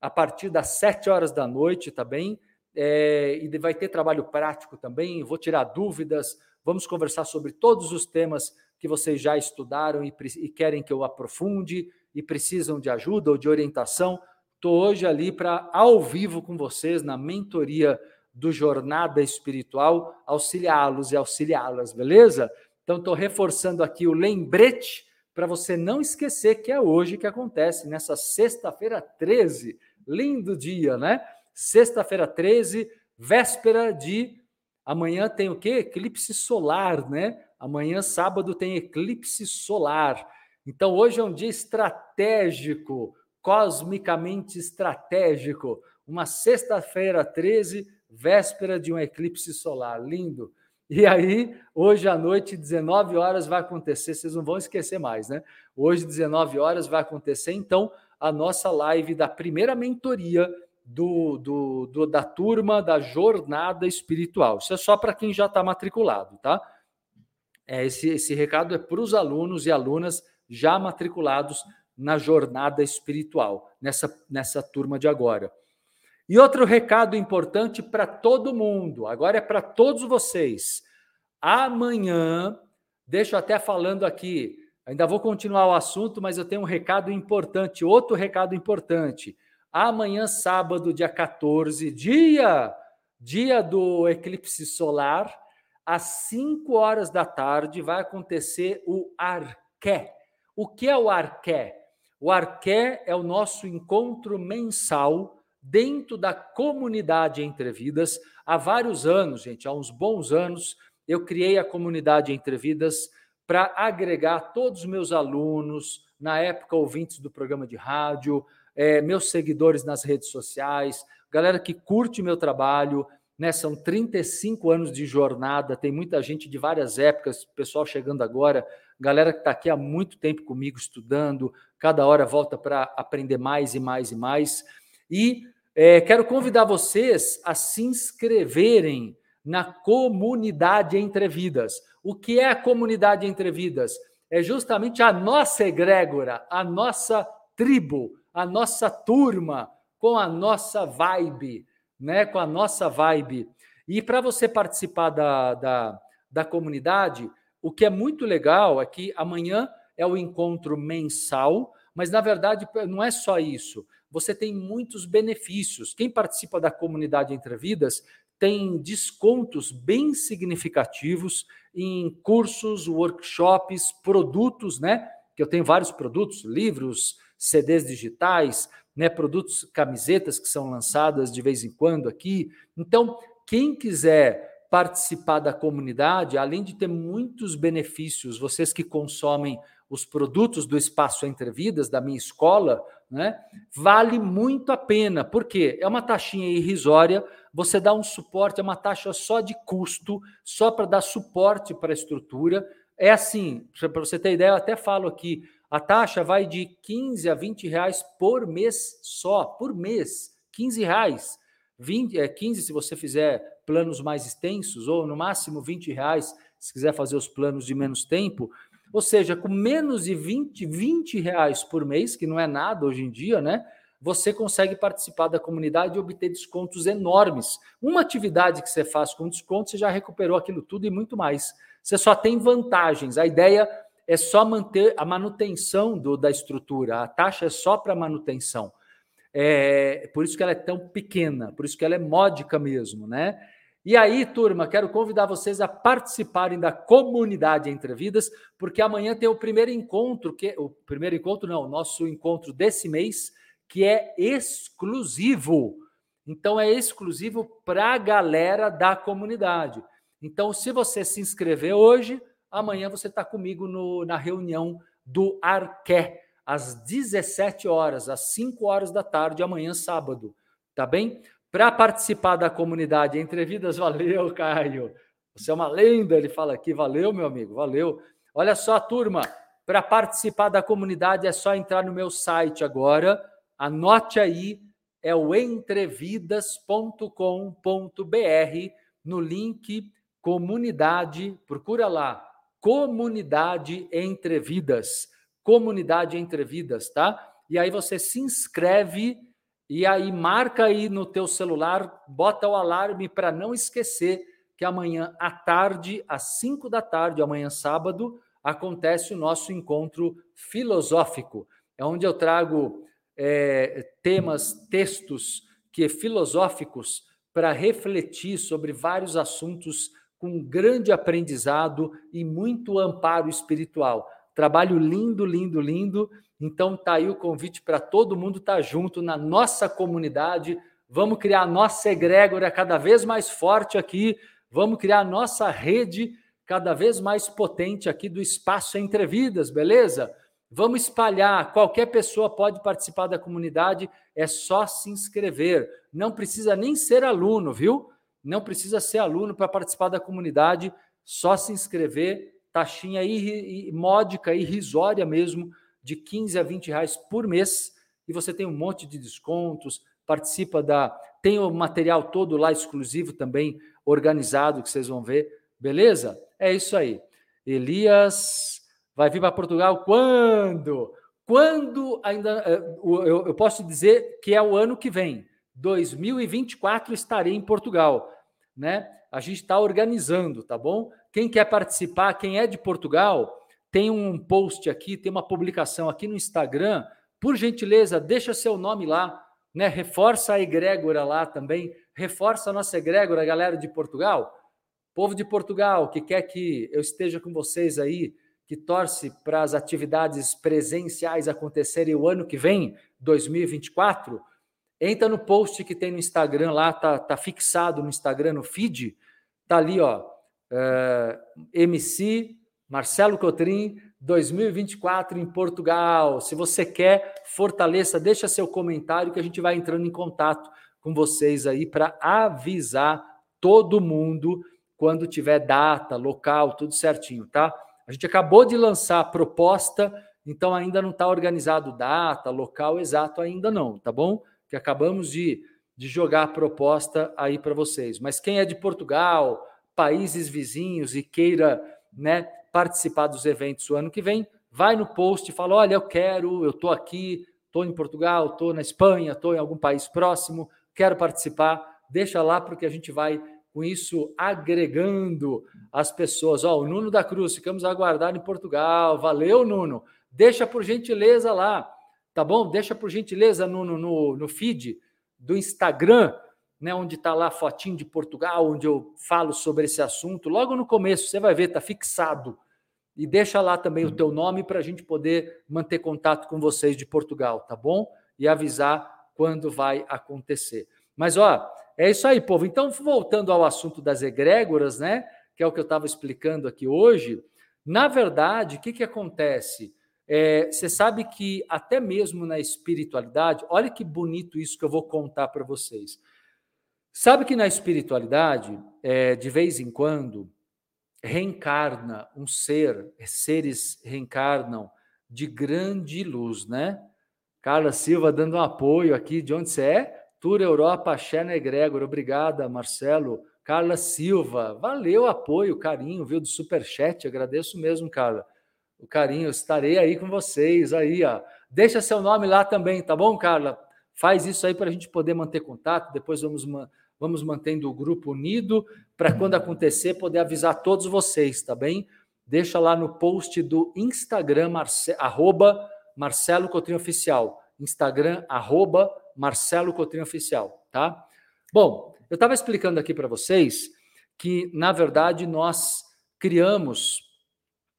a partir das sete horas da noite, tá bem? É, e vai ter trabalho prático também. Vou tirar dúvidas, vamos conversar sobre todos os temas que vocês já estudaram e, e querem que eu aprofunde e precisam de ajuda ou de orientação. Estou hoje ali para, ao vivo com vocês, na mentoria do Jornada Espiritual, auxiliá-los e auxiliá-las, beleza? Então, estou reforçando aqui o lembrete para você não esquecer que é hoje que acontece, nessa sexta-feira 13. Lindo dia, né? Sexta-feira 13, véspera de. Amanhã tem o quê? Eclipse solar, né? Amanhã, sábado, tem eclipse solar. Então, hoje é um dia estratégico cosmicamente estratégico. Uma sexta-feira 13, véspera de um eclipse solar. Lindo. E aí, hoje à noite, 19 horas, vai acontecer, vocês não vão esquecer mais, né? Hoje, 19 horas, vai acontecer, então, a nossa live da primeira mentoria do, do, do da turma da jornada espiritual. Isso é só para quem já está matriculado, tá? É, esse, esse recado é para os alunos e alunas já matriculados na jornada espiritual, nessa, nessa turma de agora. E outro recado importante para todo mundo, agora é para todos vocês. Amanhã, deixo até falando aqui, ainda vou continuar o assunto, mas eu tenho um recado importante, outro recado importante. Amanhã, sábado, dia 14, dia, dia do eclipse solar, às 5 horas da tarde, vai acontecer o Arqué. O que é o Arqué? O Arqué é o nosso encontro mensal dentro da comunidade Entre Vidas. Há vários anos, gente, há uns bons anos, eu criei a comunidade Entre Vidas para agregar todos os meus alunos, na época ouvintes do programa de rádio, é, meus seguidores nas redes sociais, galera que curte meu trabalho, né? São 35 anos de jornada, tem muita gente de várias épocas, pessoal chegando agora, galera que está aqui há muito tempo comigo estudando, cada hora volta para aprender mais e mais e mais. E é, quero convidar vocês a se inscreverem na comunidade Entre Vidas. O que é a comunidade Entre Vidas? É justamente a nossa egrégora, a nossa tribo, a nossa turma, com a nossa vibe, né? Com a nossa vibe. E para você participar da, da, da comunidade, o que é muito legal é que amanhã é o encontro mensal, mas na verdade não é só isso. Você tem muitos benefícios. Quem participa da comunidade Entre Vidas tem descontos bem significativos em cursos, workshops, produtos, né? Que eu tenho vários produtos, livros, CDs digitais, né? Produtos, camisetas que são lançadas de vez em quando aqui. Então, quem quiser participar da comunidade, além de ter muitos benefícios, vocês que consomem os produtos do Espaço Entre Vidas, da minha escola, né, vale muito a pena, porque é uma taxinha irrisória, você dá um suporte, é uma taxa só de custo, só para dar suporte para a estrutura. É assim, para você ter ideia, eu até falo aqui, a taxa vai de 15 a 20 reais por mês só, por mês, 15 reais. 20, é, 15 se você fizer planos mais extensos, ou no máximo 20 reais se quiser fazer os planos de menos tempo. Ou seja, com menos de 20, 20 reais por mês, que não é nada hoje em dia, né? Você consegue participar da comunidade e obter descontos enormes. Uma atividade que você faz com desconto, você já recuperou aquilo tudo e muito mais. Você só tem vantagens. A ideia é só manter a manutenção do, da estrutura. A taxa é só para manutenção. É, por isso que ela é tão pequena, por isso que ela é módica mesmo, né? E aí, turma, quero convidar vocês a participarem da comunidade Entre Vidas, porque amanhã tem o primeiro encontro, que o primeiro encontro não, o nosso encontro desse mês, que é exclusivo. Então é exclusivo para a galera da comunidade. Então, se você se inscrever hoje, amanhã você está comigo no, na reunião do Arqué, às 17 horas, às 5 horas da tarde, amanhã, sábado. Tá bem? Para participar da comunidade Entre Vidas, valeu, Caio. Você é uma lenda, ele fala aqui. Valeu, meu amigo, valeu. Olha só, turma, para participar da comunidade é só entrar no meu site agora. Anote aí, é o entrevidas.com.br no link comunidade, procura lá, comunidade Entre Vidas, comunidade Entre Vidas, tá? E aí você se inscreve e aí marca aí no teu celular, bota o alarme para não esquecer que amanhã à tarde, às 5 da tarde, amanhã sábado, acontece o nosso encontro filosófico. É onde eu trago é, temas, textos que filosóficos para refletir sobre vários assuntos com grande aprendizado e muito amparo espiritual. Trabalho lindo, lindo, lindo então tá aí o convite para todo mundo estar tá junto na nossa comunidade. Vamos criar a nossa egrégora cada vez mais forte aqui. Vamos criar a nossa rede cada vez mais potente aqui do espaço entre vidas, beleza? Vamos espalhar. Qualquer pessoa pode participar da comunidade, é só se inscrever. Não precisa nem ser aluno, viu? Não precisa ser aluno para participar da comunidade, só se inscrever. Taxinha módica, irrisória mesmo de 15 a 20 reais por mês e você tem um monte de descontos, participa da. Tem o material todo lá exclusivo também, organizado, que vocês vão ver, beleza? É isso aí. Elias vai vir para Portugal quando? Quando ainda. Eh, eu posso dizer que é o ano que vem, 2024, estarei em Portugal, né? A gente está organizando, tá bom? Quem quer participar, quem é de Portugal, tem um post aqui, tem uma publicação aqui no Instagram. Por gentileza, deixa seu nome lá, né? Reforça a egrégora lá também. Reforça a nossa egrégora, galera de Portugal. Povo de Portugal que quer que eu esteja com vocês aí, que torce para as atividades presenciais acontecerem o ano que vem, 2024, entra no post que tem no Instagram lá, tá, tá fixado no Instagram, no feed, tá ali, ó, uh, eh, MC Marcelo Cotrim, 2024 em Portugal. Se você quer, fortaleça, deixa seu comentário que a gente vai entrando em contato com vocês aí para avisar todo mundo quando tiver data, local, tudo certinho, tá? A gente acabou de lançar a proposta, então ainda não está organizado data, local exato ainda não, tá bom? Que acabamos de, de jogar a proposta aí para vocês. Mas quem é de Portugal, países vizinhos e queira, né, participar dos eventos o ano que vem, vai no post e fala: olha, eu quero, eu estou aqui, estou em Portugal, estou na Espanha, estou em algum país próximo, quero participar. Deixa lá, porque a gente vai com isso agregando as pessoas. Ó, o Nuno da Cruz, ficamos a aguardar em Portugal. Valeu, Nuno. Deixa por gentileza lá, tá bom? Deixa por gentileza, Nuno, no, no feed do Instagram, né, onde está lá a fotinho de Portugal, onde eu falo sobre esse assunto. Logo no começo, você vai ver, está fixado. E deixa lá também o teu nome para a gente poder manter contato com vocês de Portugal, tá bom? E avisar quando vai acontecer. Mas, ó, é isso aí, povo. Então, voltando ao assunto das egrégoras, né? Que é o que eu estava explicando aqui hoje. Na verdade, o que, que acontece? É, você sabe que até mesmo na espiritualidade, olha que bonito isso que eu vou contar para vocês. Sabe que na espiritualidade, é, de vez em quando, reencarna um ser, seres reencarnam de grande luz, né? Carla Silva dando um apoio aqui, de onde você é? Tour Europa, Xena Egregor, obrigada, Marcelo. Carla Silva, valeu o apoio, carinho, viu, do Superchat, agradeço mesmo, Carla. O carinho, estarei aí com vocês, aí, ó. Deixa seu nome lá também, tá bom, Carla? Faz isso aí para a gente poder manter contato, depois vamos vamos mantendo o grupo unido para quando acontecer poder avisar todos vocês, tá bem? Deixa lá no post do Instagram, Marce, arroba Marcelo Cotrim Oficial. Instagram, arroba Marcelo Cotrim Oficial, tá? Bom, eu estava explicando aqui para vocês que, na verdade, nós criamos,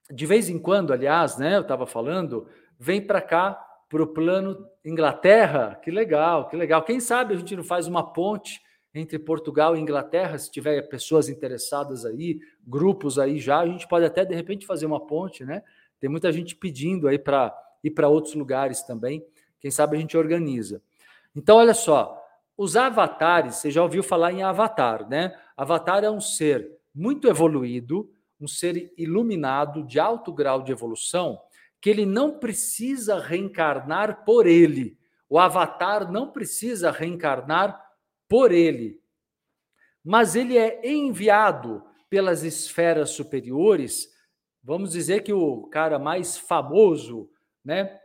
de vez em quando, aliás, né, eu estava falando, vem para cá, para o plano Inglaterra, que legal, que legal. Quem sabe a gente não faz uma ponte entre Portugal e Inglaterra, se tiver pessoas interessadas aí, grupos aí já, a gente pode até de repente fazer uma ponte, né? Tem muita gente pedindo aí para ir para outros lugares também. Quem sabe a gente organiza. Então, olha só, os avatares, você já ouviu falar em avatar, né? Avatar é um ser muito evoluído, um ser iluminado de alto grau de evolução, que ele não precisa reencarnar por ele. O avatar não precisa reencarnar por ele. Mas ele é enviado pelas esferas superiores. Vamos dizer que o cara mais famoso, né,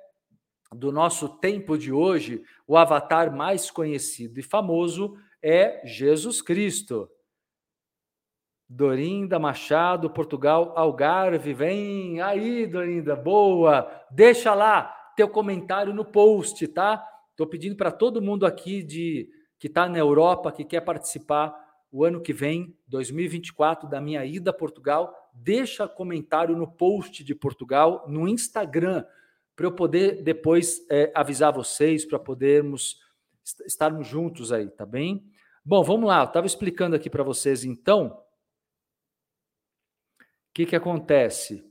do nosso tempo de hoje, o avatar mais conhecido e famoso é Jesus Cristo. Dorinda Machado, Portugal, Algarve, vem aí, Dorinda, boa. Deixa lá teu comentário no post, tá? Estou pedindo para todo mundo aqui de que está na Europa, que quer participar o ano que vem, 2024, da minha ida a Portugal, deixa comentário no post de Portugal, no Instagram, para eu poder depois é, avisar vocês, para podermos estarmos juntos aí, tá bem? Bom, vamos lá, eu estava explicando aqui para vocês então. O que, que acontece?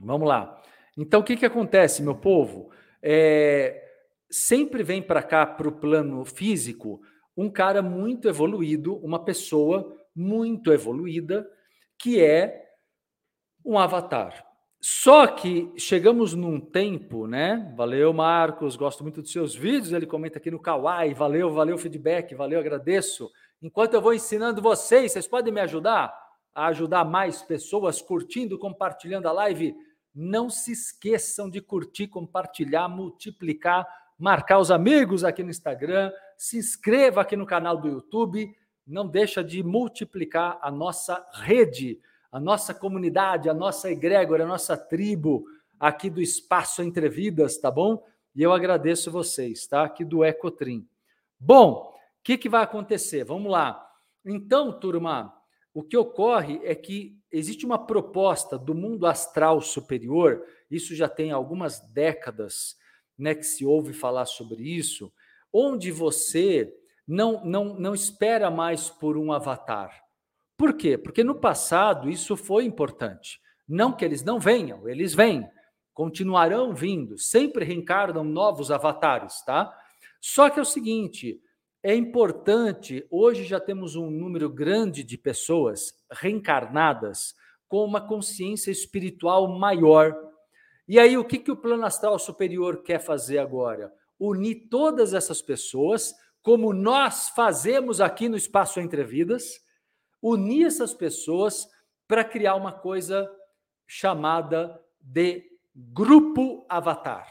Vamos lá. Então, o que, que acontece, meu povo? É, sempre vem para cá, para o plano físico, um cara muito evoluído, uma pessoa muito evoluída, que é um avatar. Só que chegamos num tempo, né? Valeu, Marcos, gosto muito dos seus vídeos. Ele comenta aqui no Kawaii. Valeu, valeu feedback, valeu, agradeço. Enquanto eu vou ensinando vocês, vocês podem me ajudar a ajudar mais pessoas curtindo, compartilhando a live. Não se esqueçam de curtir, compartilhar, multiplicar marcar os amigos aqui no Instagram, se inscreva aqui no canal do YouTube, não deixa de multiplicar a nossa rede, a nossa comunidade, a nossa egrégora, a nossa tribo aqui do Espaço Entre Vidas, tá bom? E eu agradeço vocês, tá? Aqui do Ecotrim. Bom, o que, que vai acontecer? Vamos lá. Então, turma, o que ocorre é que existe uma proposta do mundo astral superior, isso já tem algumas décadas, né, que se ouve falar sobre isso, onde você não, não, não espera mais por um avatar. Por quê? Porque no passado isso foi importante. Não que eles não venham, eles vêm, continuarão vindo, sempre reencarnam novos avatares, tá? Só que é o seguinte, é importante, hoje já temos um número grande de pessoas reencarnadas com uma consciência espiritual maior, e aí, o que, que o plano astral superior quer fazer agora? Unir todas essas pessoas, como nós fazemos aqui no Espaço Entre Vidas, unir essas pessoas para criar uma coisa chamada de grupo avatar.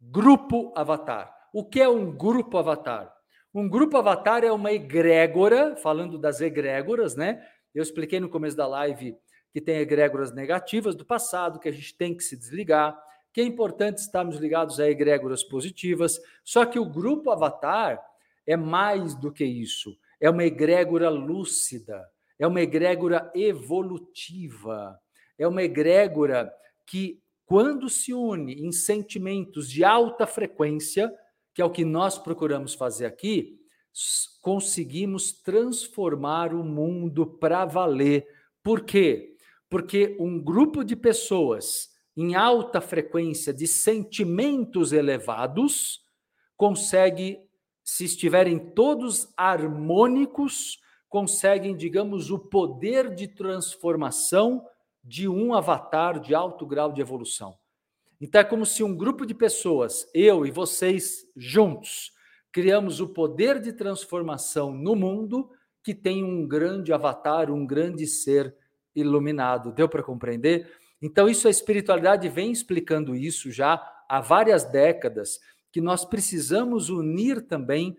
Grupo avatar. O que é um grupo avatar? Um grupo avatar é uma egrégora, falando das egrégoras, né? Eu expliquei no começo da live que tem egrégoras negativas do passado, que a gente tem que se desligar, que é importante estarmos ligados a egrégoras positivas. Só que o grupo Avatar é mais do que isso. É uma egrégora lúcida, é uma egrégora evolutiva, é uma egrégora que, quando se une em sentimentos de alta frequência, que é o que nós procuramos fazer aqui, conseguimos transformar o mundo para valer. Por quê? Porque um grupo de pessoas em alta frequência de sentimentos elevados consegue, se estiverem todos harmônicos, conseguem, digamos, o poder de transformação de um avatar de alto grau de evolução. Então é como se um grupo de pessoas, eu e vocês juntos, criamos o poder de transformação no mundo que tem um grande avatar, um grande ser iluminado. Deu para compreender? Então, isso a espiritualidade vem explicando isso já há várias décadas, que nós precisamos unir também,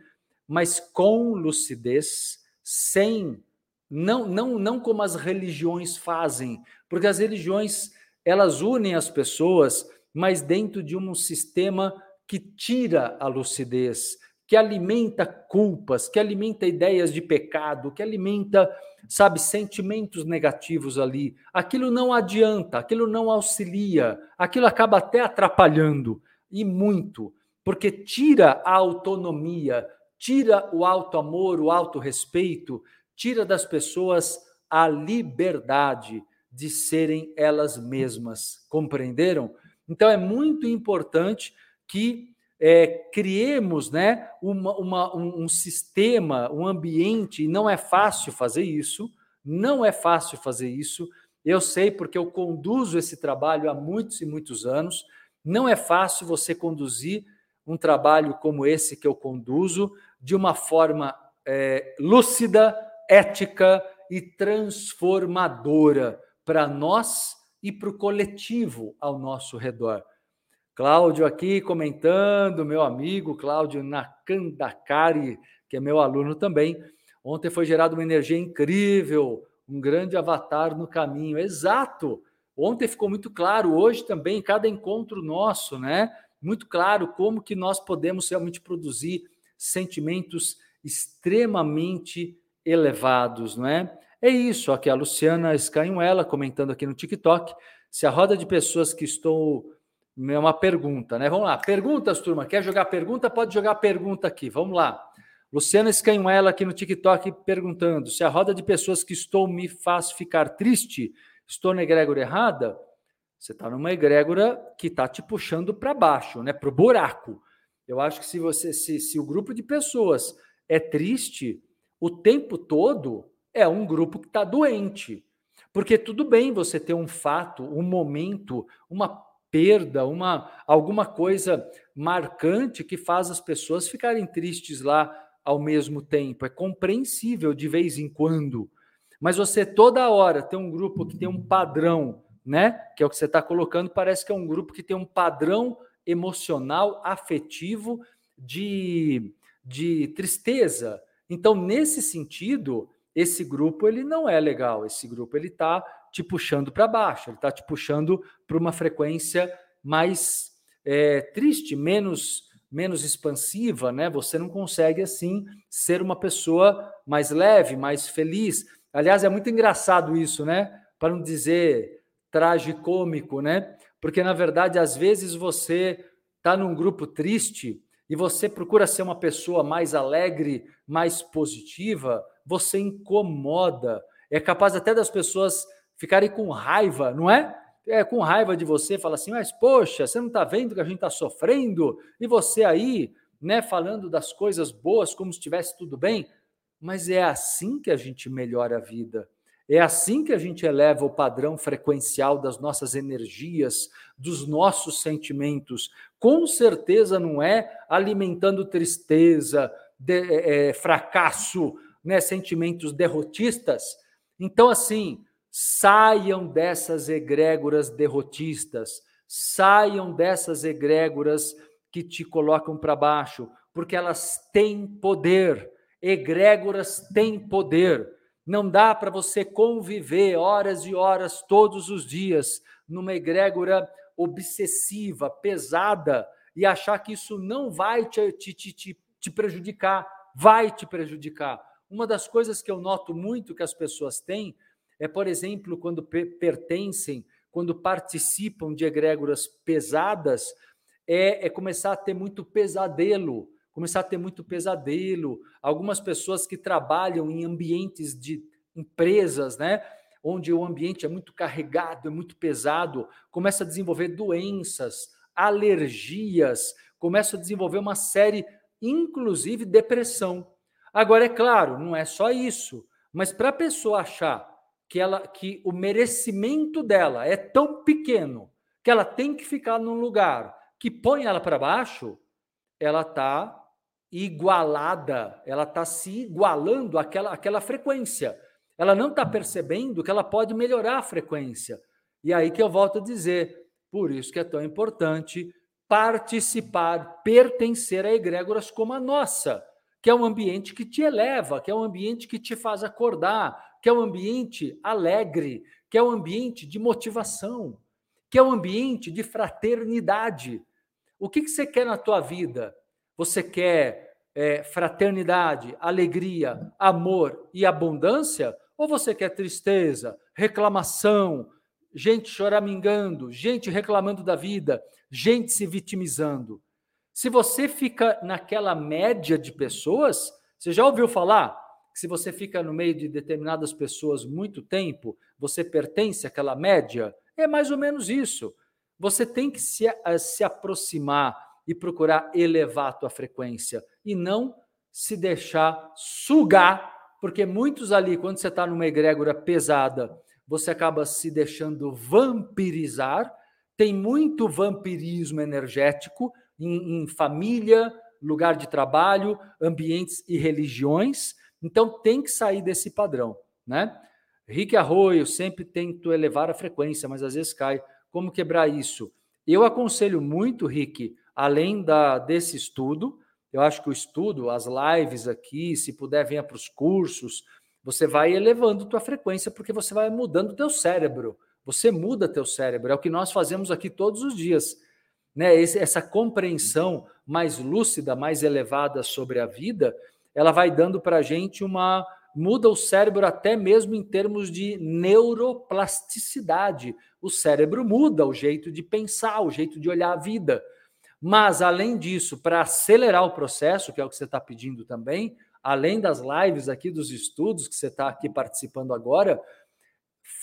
mas com lucidez, sem não não não como as religiões fazem, porque as religiões elas unem as pessoas, mas dentro de um sistema que tira a lucidez, que alimenta culpas, que alimenta ideias de pecado, que alimenta, sabe, sentimentos negativos ali. Aquilo não adianta, aquilo não auxilia, aquilo acaba até atrapalhando e muito, porque tira a autonomia, tira o alto amor, o alto respeito, tira das pessoas a liberdade de serem elas mesmas. Compreenderam? Então é muito importante que é, criemos né, uma, uma, um, um sistema, um ambiente, e não é fácil fazer isso, não é fácil fazer isso. Eu sei porque eu conduzo esse trabalho há muitos e muitos anos. Não é fácil você conduzir um trabalho como esse que eu conduzo de uma forma é, lúcida, ética e transformadora para nós e para o coletivo ao nosso redor. Cláudio aqui comentando, meu amigo Cláudio Nakandakari, que é meu aluno também. Ontem foi gerada uma energia incrível, um grande avatar no caminho. Exato! Ontem ficou muito claro, hoje também, cada encontro nosso, né? Muito claro como que nós podemos realmente produzir sentimentos extremamente elevados, não é? É isso, aqui a Luciana Scanhuela comentando aqui no TikTok, se a roda de pessoas que estou é uma pergunta, né? Vamos lá. Perguntas, turma. Quer jogar pergunta? Pode jogar pergunta aqui. Vamos lá. Luciana Scanhuela aqui no TikTok perguntando: se a roda de pessoas que estou me faz ficar triste, estou na egrégora errada? Você está numa egrégora que está te puxando para baixo, né? Para o buraco. Eu acho que se você, se, se o grupo de pessoas é triste, o tempo todo é um grupo que está doente. Porque tudo bem você ter um fato, um momento, uma perda, uma alguma coisa marcante que faz as pessoas ficarem tristes lá ao mesmo tempo. É compreensível de vez em quando. Mas você toda hora tem um grupo que tem um padrão, né? Que é o que você está colocando, parece que é um grupo que tem um padrão emocional, afetivo de, de tristeza. Então, nesse sentido, esse grupo ele não é legal. Esse grupo ele está te puxando para baixo, ele está te puxando para uma frequência mais é, triste, menos menos expansiva, né? Você não consegue assim ser uma pessoa mais leve, mais feliz. Aliás, é muito engraçado isso, né? Para não dizer tragicômico, né? Porque na verdade, às vezes você está num grupo triste e você procura ser uma pessoa mais alegre, mais positiva, você incomoda. É capaz até das pessoas ficarem com raiva, não é? É, com raiva de você, fala assim, mas poxa, você não está vendo que a gente está sofrendo? E você aí, né, falando das coisas boas como se estivesse tudo bem? Mas é assim que a gente melhora a vida. É assim que a gente eleva o padrão frequencial das nossas energias, dos nossos sentimentos. Com certeza não é alimentando tristeza, de, é, é fracasso, né, sentimentos derrotistas. Então, assim, Saiam dessas egrégoras derrotistas, saiam dessas egrégoras que te colocam para baixo, porque elas têm poder. Egrégoras têm poder. Não dá para você conviver horas e horas todos os dias numa egrégora obsessiva, pesada, e achar que isso não vai te, te, te, te prejudicar. Vai te prejudicar. Uma das coisas que eu noto muito que as pessoas têm é, por exemplo, quando pertencem, quando participam de egrégoras pesadas, é, é começar a ter muito pesadelo, começar a ter muito pesadelo. Algumas pessoas que trabalham em ambientes de empresas, né? onde o ambiente é muito carregado, é muito pesado, começa a desenvolver doenças, alergias, começa a desenvolver uma série, inclusive depressão. Agora, é claro, não é só isso, mas para a pessoa achar que ela que o merecimento dela é tão pequeno que ela tem que ficar num lugar que põe ela para baixo, ela está igualada, ela está se igualando àquela, àquela frequência. Ela não está percebendo que ela pode melhorar a frequência. E aí que eu volto a dizer, por isso que é tão importante participar, pertencer a egrégoras como a nossa, que é um ambiente que te eleva, que é um ambiente que te faz acordar, que é um ambiente alegre, que é um ambiente de motivação, que é um ambiente de fraternidade. O que, que você quer na tua vida? Você quer é, fraternidade, alegria, amor e abundância? Ou você quer tristeza, reclamação, gente choramingando, gente reclamando da vida, gente se vitimizando? Se você fica naquela média de pessoas, você já ouviu falar que se você fica no meio de determinadas pessoas muito tempo, você pertence àquela média? É mais ou menos isso. Você tem que se, se aproximar e procurar elevar a tua frequência e não se deixar sugar, porque muitos ali, quando você está numa egrégora pesada, você acaba se deixando vampirizar. Tem muito vampirismo energético, em, em família, lugar de trabalho, ambientes e religiões. Então tem que sair desse padrão, né? Rick Arroio, sempre tento elevar a frequência, mas às vezes cai. Como quebrar isso? Eu aconselho muito, Rick, além da, desse estudo, eu acho que o estudo, as lives aqui, se puder, venha para os cursos, você vai elevando tua frequência, porque você vai mudando teu cérebro. Você muda teu cérebro. É o que nós fazemos aqui todos os dias né, esse, essa compreensão mais lúcida, mais elevada sobre a vida, ela vai dando para a gente uma. muda o cérebro até mesmo em termos de neuroplasticidade. O cérebro muda o jeito de pensar, o jeito de olhar a vida. Mas, além disso, para acelerar o processo, que é o que você está pedindo também, além das lives aqui, dos estudos que você está aqui participando agora,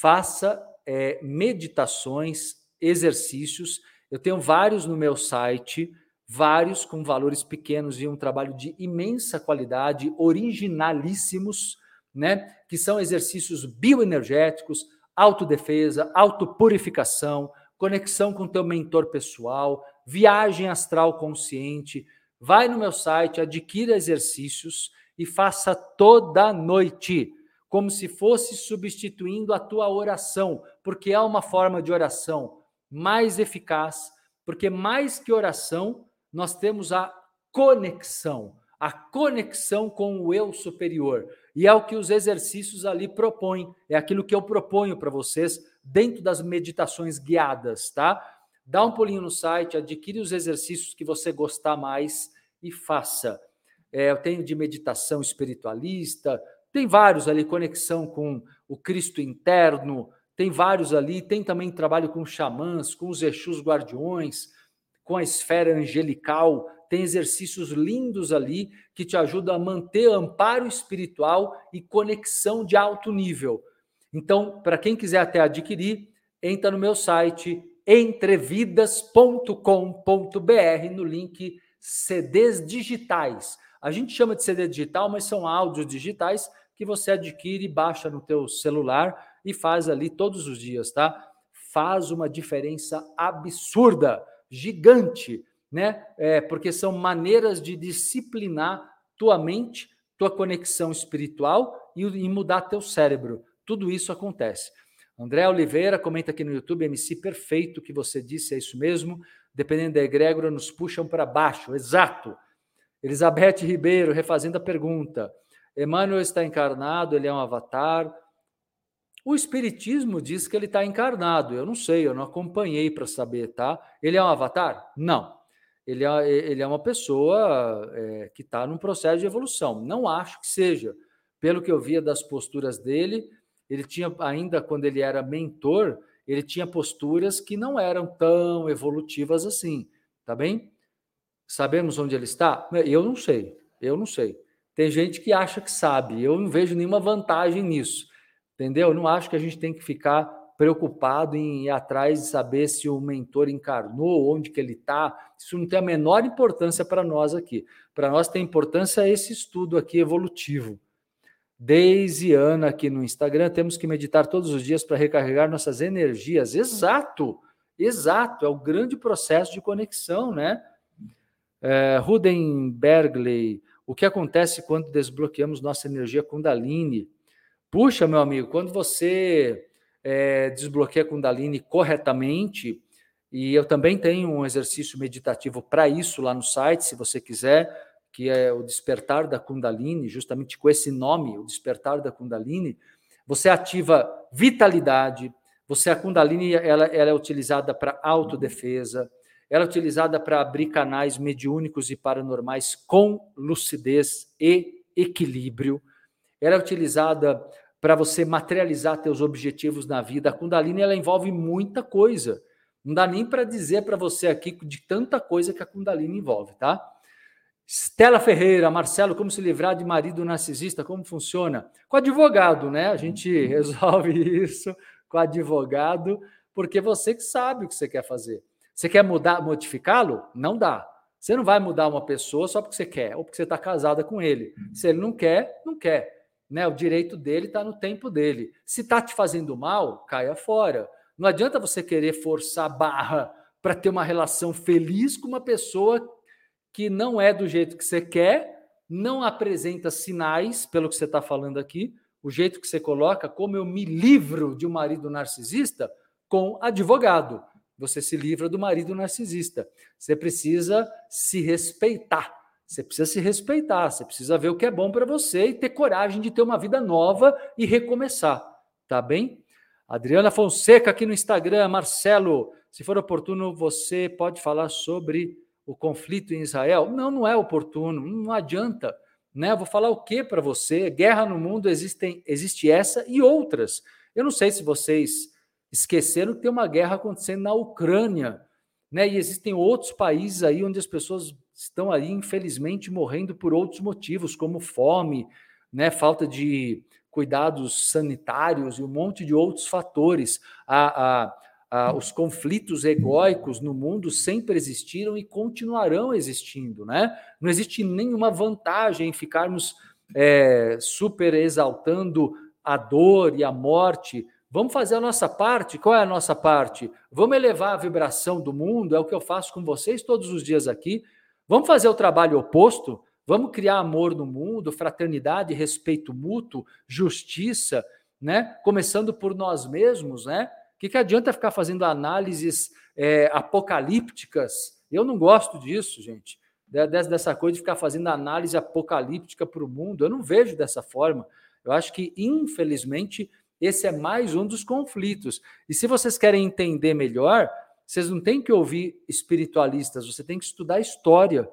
faça é, meditações, exercícios eu tenho vários no meu site, vários com valores pequenos e um trabalho de imensa qualidade, originalíssimos, né? Que são exercícios bioenergéticos, autodefesa, autopurificação, conexão com teu mentor pessoal, viagem astral consciente. Vai no meu site, adquira exercícios e faça toda noite, como se fosse substituindo a tua oração, porque é uma forma de oração mais eficaz, porque mais que oração, nós temos a conexão, a conexão com o eu superior. E é o que os exercícios ali propõem, é aquilo que eu proponho para vocês dentro das meditações guiadas, tá? Dá um pulinho no site, adquire os exercícios que você gostar mais e faça. É, eu tenho de meditação espiritualista, tem vários ali, conexão com o Cristo interno, tem vários ali, tem também trabalho com xamãs, com os Exus guardiões, com a esfera angelical, tem exercícios lindos ali que te ajudam a manter amparo espiritual e conexão de alto nível. Então, para quem quiser até adquirir, entra no meu site entrevidas.com.br no link CDs digitais. A gente chama de CD digital, mas são áudios digitais que você adquire baixa no teu celular e faz ali todos os dias, tá? Faz uma diferença absurda, gigante, né? É, porque são maneiras de disciplinar tua mente, tua conexão espiritual e, e mudar teu cérebro. Tudo isso acontece. André Oliveira comenta aqui no YouTube, MC perfeito que você disse, é isso mesmo. Dependendo da egrégora, nos puxam para baixo. Exato. Elizabeth Ribeiro, refazendo a pergunta. Emmanuel está encarnado, ele é um avatar. O Espiritismo diz que ele está encarnado. Eu não sei, eu não acompanhei para saber, tá? Ele é um avatar? Não. Ele é, ele é uma pessoa é, que está num processo de evolução. Não acho que seja. Pelo que eu via das posturas dele, ele tinha, ainda quando ele era mentor, ele tinha posturas que não eram tão evolutivas assim. Tá bem? Sabemos onde ele está? Eu não sei. Eu não sei. Tem gente que acha que sabe. Eu não vejo nenhuma vantagem nisso. Entendeu? Eu não acho que a gente tem que ficar preocupado em ir atrás de saber se o mentor encarnou, onde que ele está. Isso não tem a menor importância para nós aqui. Para nós tem importância esse estudo aqui evolutivo. Desde Ana aqui no Instagram, temos que meditar todos os dias para recarregar nossas energias. Exato, exato. É o grande processo de conexão, né? É, Ruden Bergley, o que acontece quando desbloqueamos nossa energia Kundalini? Puxa, meu amigo, quando você é, desbloqueia a Kundalini corretamente, e eu também tenho um exercício meditativo para isso lá no site, se você quiser, que é o Despertar da Kundalini, justamente com esse nome, o Despertar da Kundalini, você ativa vitalidade, você a Kundalini ela, ela é utilizada para autodefesa, ela é utilizada para abrir canais mediúnicos e paranormais com lucidez e equilíbrio. Ela é utilizada para você materializar teus objetivos na vida. A Kundalini ela envolve muita coisa. Não dá nem para dizer para você aqui de tanta coisa que a Kundalini envolve, tá? Stella Ferreira, Marcelo, como se livrar de marido narcisista? Como funciona? Com advogado, né? A gente [laughs] resolve isso com advogado, porque você que sabe o que você quer fazer. Você quer mudar, modificá-lo? Não dá. Você não vai mudar uma pessoa só porque você quer, ou porque você está casada com ele. Se ele não quer, não quer. Né? O direito dele está no tempo dele. Se está te fazendo mal, caia fora. Não adianta você querer forçar barra para ter uma relação feliz com uma pessoa que não é do jeito que você quer, não apresenta sinais, pelo que você está falando aqui, o jeito que você coloca, como eu me livro de um marido narcisista, com advogado. Você se livra do marido narcisista. Você precisa se respeitar. Você precisa se respeitar, você precisa ver o que é bom para você e ter coragem de ter uma vida nova e recomeçar, tá bem? Adriana Fonseca aqui no Instagram, Marcelo, se for oportuno, você pode falar sobre o conflito em Israel? Não, não é oportuno, não adianta, né? Vou falar o que para você? Guerra no mundo existem, existe essa e outras. Eu não sei se vocês esqueceram que tem uma guerra acontecendo na Ucrânia, né? E existem outros países aí onde as pessoas estão aí, infelizmente, morrendo por outros motivos, como fome, né, falta de cuidados sanitários e um monte de outros fatores. A, a, a, os conflitos egóicos no mundo sempre existiram e continuarão existindo. Né? Não existe nenhuma vantagem em ficarmos é, super exaltando a dor e a morte. Vamos fazer a nossa parte. Qual é a nossa parte? Vamos elevar a vibração do mundo, é o que eu faço com vocês todos os dias aqui. Vamos fazer o trabalho oposto? Vamos criar amor no mundo, fraternidade, respeito mútuo, justiça, né? Começando por nós mesmos, né? O que, que adianta ficar fazendo análises é, apocalípticas? Eu não gosto disso, gente. Dessa coisa de ficar fazendo análise apocalíptica para o mundo. Eu não vejo dessa forma. Eu acho que, infelizmente, esse é mais um dos conflitos. E se vocês querem entender melhor, vocês não têm que ouvir espiritualistas, você tem que estudar história.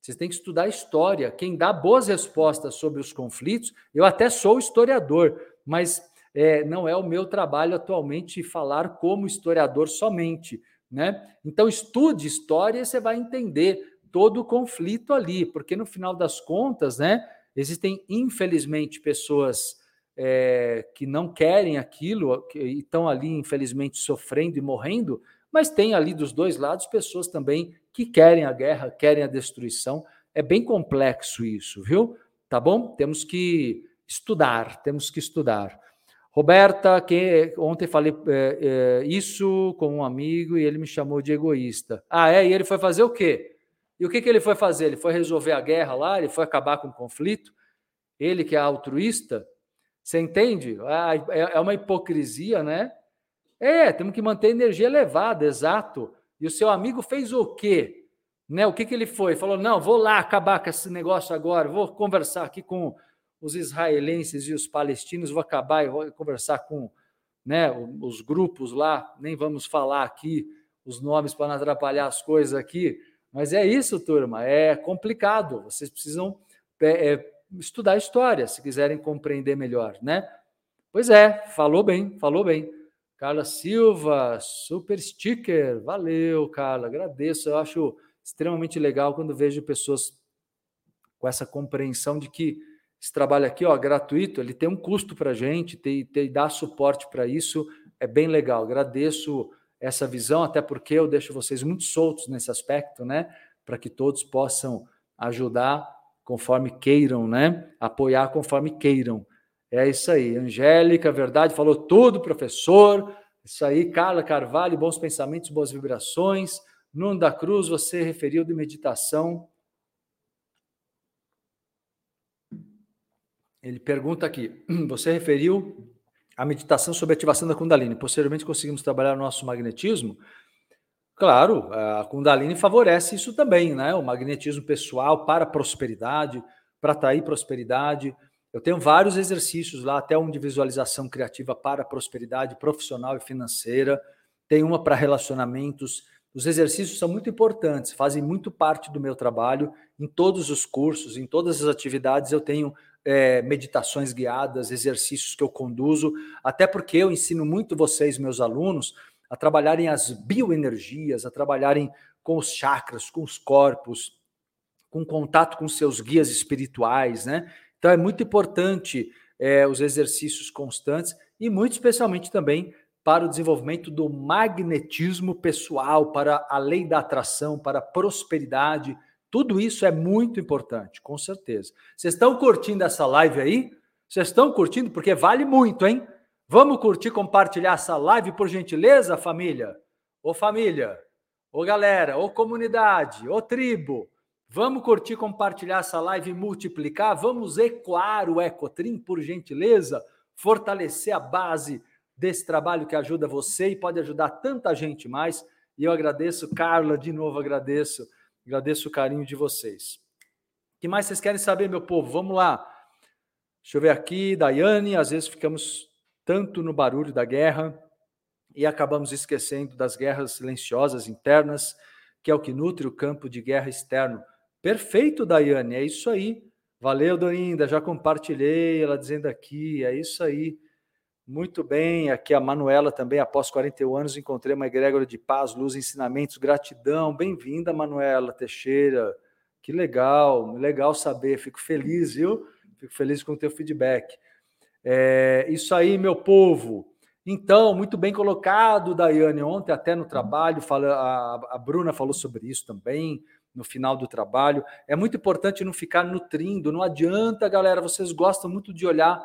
Vocês têm que estudar história. Quem dá boas respostas sobre os conflitos, eu até sou historiador, mas é, não é o meu trabalho atualmente falar como historiador somente. Né? Então, estude história e você vai entender todo o conflito ali, porque no final das contas, né, existem, infelizmente, pessoas é, que não querem aquilo, que estão ali, infelizmente, sofrendo e morrendo, mas tem ali dos dois lados pessoas também que querem a guerra, querem a destruição. É bem complexo isso, viu? Tá bom? Temos que estudar, temos que estudar. Roberta, que ontem falei é, é, isso com um amigo e ele me chamou de egoísta. Ah, é? E ele foi fazer o quê? E o que, que ele foi fazer? Ele foi resolver a guerra lá? Ele foi acabar com o conflito? Ele que é altruísta? Você entende? Ah, é, é uma hipocrisia, né? É, temos que manter a energia elevada, exato. E o seu amigo fez o quê? Né? O que, que ele foi? Falou: não, vou lá acabar com esse negócio agora, vou conversar aqui com os israelenses e os palestinos, vou acabar e vou conversar com né, os grupos lá, nem vamos falar aqui os nomes para não atrapalhar as coisas aqui, mas é isso, turma, é complicado. Vocês precisam é, é, estudar história se quiserem compreender melhor, né? Pois é, falou bem, falou bem. Carla Silva, super sticker. Valeu, Carla. Agradeço. Eu acho extremamente legal quando vejo pessoas com essa compreensão de que esse trabalho aqui, ó, gratuito, ele tem um custo para a gente, tem, tem, dar suporte para isso é bem legal. Agradeço essa visão, até porque eu deixo vocês muito soltos nesse aspecto, né? Para que todos possam ajudar conforme queiram, né? Apoiar conforme queiram. É isso aí. Angélica, verdade, falou tudo, professor. Isso aí, Carla Carvalho, bons pensamentos, boas vibrações. Nuno da Cruz, você referiu de meditação. Ele pergunta aqui: [clears throat] você referiu a meditação sobre a ativação da Kundalini. Posteriormente conseguimos trabalhar o nosso magnetismo? Claro, a Kundalini favorece isso também, né? O magnetismo pessoal para prosperidade, para atrair prosperidade eu tenho vários exercícios lá, até um de visualização criativa para prosperidade profissional e financeira, tem uma para relacionamentos, Os exercícios são muito importantes, fazem muito parte do meu trabalho. Em todos os cursos, em todas as atividades, eu tenho é, meditações guiadas, exercícios que eu conduzo, até porque eu ensino muito vocês, meus alunos, a trabalharem as bioenergias, a trabalharem com os chakras, com os corpos, com contato com seus guias espirituais, né? Então é muito importante é, os exercícios constantes e muito especialmente também para o desenvolvimento do magnetismo pessoal, para a lei da atração, para a prosperidade. Tudo isso é muito importante, com certeza. Vocês estão curtindo essa live aí? Vocês estão curtindo? Porque vale muito, hein? Vamos curtir, compartilhar essa live, por gentileza, família? Ô família, ô galera, ô comunidade, ô tribo, vamos curtir, compartilhar essa live e multiplicar? Vamos ecoar o Ecotrim, por gentileza? Fortalecer a base desse trabalho que ajuda você e pode ajudar tanta gente mais. E eu agradeço, Carla, de novo agradeço. Agradeço o carinho de vocês. O que mais vocês querem saber, meu povo? Vamos lá. Deixa eu ver aqui, Daiane. Às vezes ficamos tanto no barulho da guerra e acabamos esquecendo das guerras silenciosas internas, que é o que nutre o campo de guerra externo. Perfeito, Daiane, é isso aí. Valeu, Dorinda, já compartilhei ela dizendo aqui, é isso aí. Muito bem, aqui a Manuela também, após 41 anos, encontrei uma egrégora de paz, luz, ensinamentos, gratidão. Bem-vinda, Manuela Teixeira. Que legal, legal saber, fico feliz, viu? Fico feliz com o teu feedback. É, isso aí, meu povo. Então, muito bem colocado, Daiane. Ontem, até no trabalho, fala, a, a Bruna falou sobre isso também, no final do trabalho. É muito importante não ficar nutrindo, não adianta, galera. Vocês gostam muito de olhar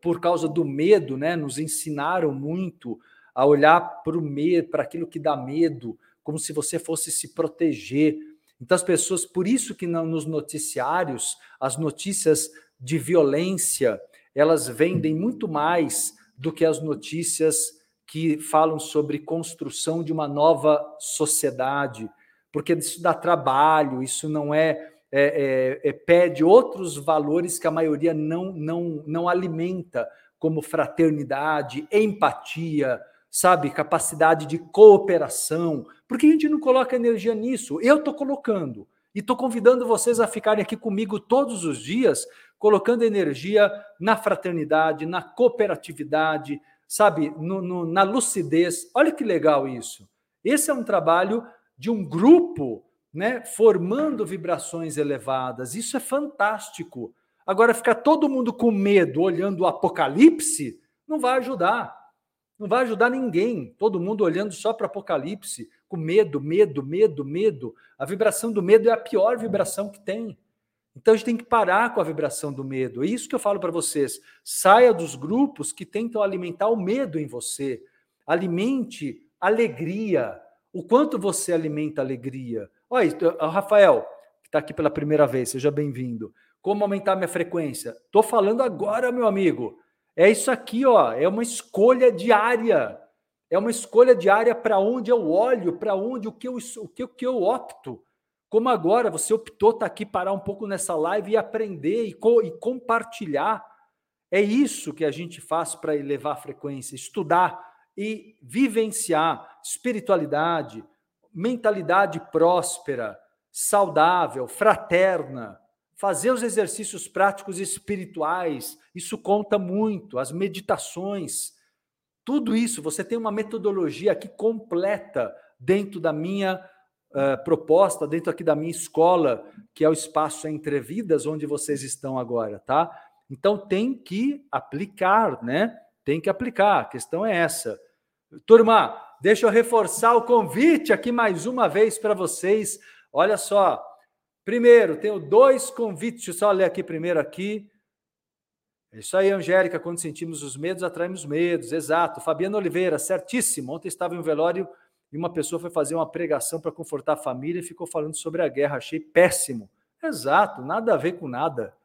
por causa do medo, né, nos ensinaram muito a olhar para o medo, para aquilo que dá medo, como se você fosse se proteger. Então as pessoas, por isso que não, nos noticiários, as notícias de violência, elas vendem muito mais do que as notícias que falam sobre construção de uma nova sociedade, porque isso dá trabalho, isso não é é, é, é, pede outros valores que a maioria não, não, não alimenta, como fraternidade, empatia, sabe, capacidade de cooperação. Por que a gente não coloca energia nisso? Eu estou colocando. E estou convidando vocês a ficarem aqui comigo todos os dias, colocando energia na fraternidade, na cooperatividade, sabe, no, no, na lucidez. Olha que legal isso. Esse é um trabalho de um grupo né, formando vibrações elevadas. Isso é fantástico. Agora, ficar todo mundo com medo olhando o apocalipse não vai ajudar. Não vai ajudar ninguém. Todo mundo olhando só para o apocalipse, com medo, medo, medo, medo. A vibração do medo é a pior vibração que tem. Então a gente tem que parar com a vibração do medo. É isso que eu falo para vocês. Saia dos grupos que tentam alimentar o medo em você. Alimente alegria. O quanto você alimenta alegria? Oi, Rafael, que está aqui pela primeira vez, seja bem-vindo. Como aumentar minha frequência? Estou falando agora, meu amigo. É isso aqui, ó. É uma escolha diária. É uma escolha diária para onde eu olho, para onde o que eu, o que, o que eu opto. Como agora você optou estar tá aqui parar um pouco nessa live e aprender e, co e compartilhar. É isso que a gente faz para elevar a frequência, estudar e vivenciar espiritualidade, mentalidade próspera, saudável, fraterna, fazer os exercícios práticos espirituais, isso conta muito, as meditações, tudo isso, você tem uma metodologia aqui completa dentro da minha uh, proposta, dentro aqui da minha escola, que é o espaço Entre Vidas, onde vocês estão agora, tá? Então tem que aplicar, né? Tem que aplicar, a questão é essa. Turma, Deixa eu reforçar o convite aqui mais uma vez para vocês. Olha só. Primeiro, tenho dois convites. Deixa eu só ler aqui primeiro aqui. É isso aí, Angélica. Quando sentimos os medos, atraímos medos. Exato. Fabiano Oliveira, certíssimo. Ontem estava em um velório e uma pessoa foi fazer uma pregação para confortar a família e ficou falando sobre a guerra. Achei péssimo. Exato. Nada a ver com nada.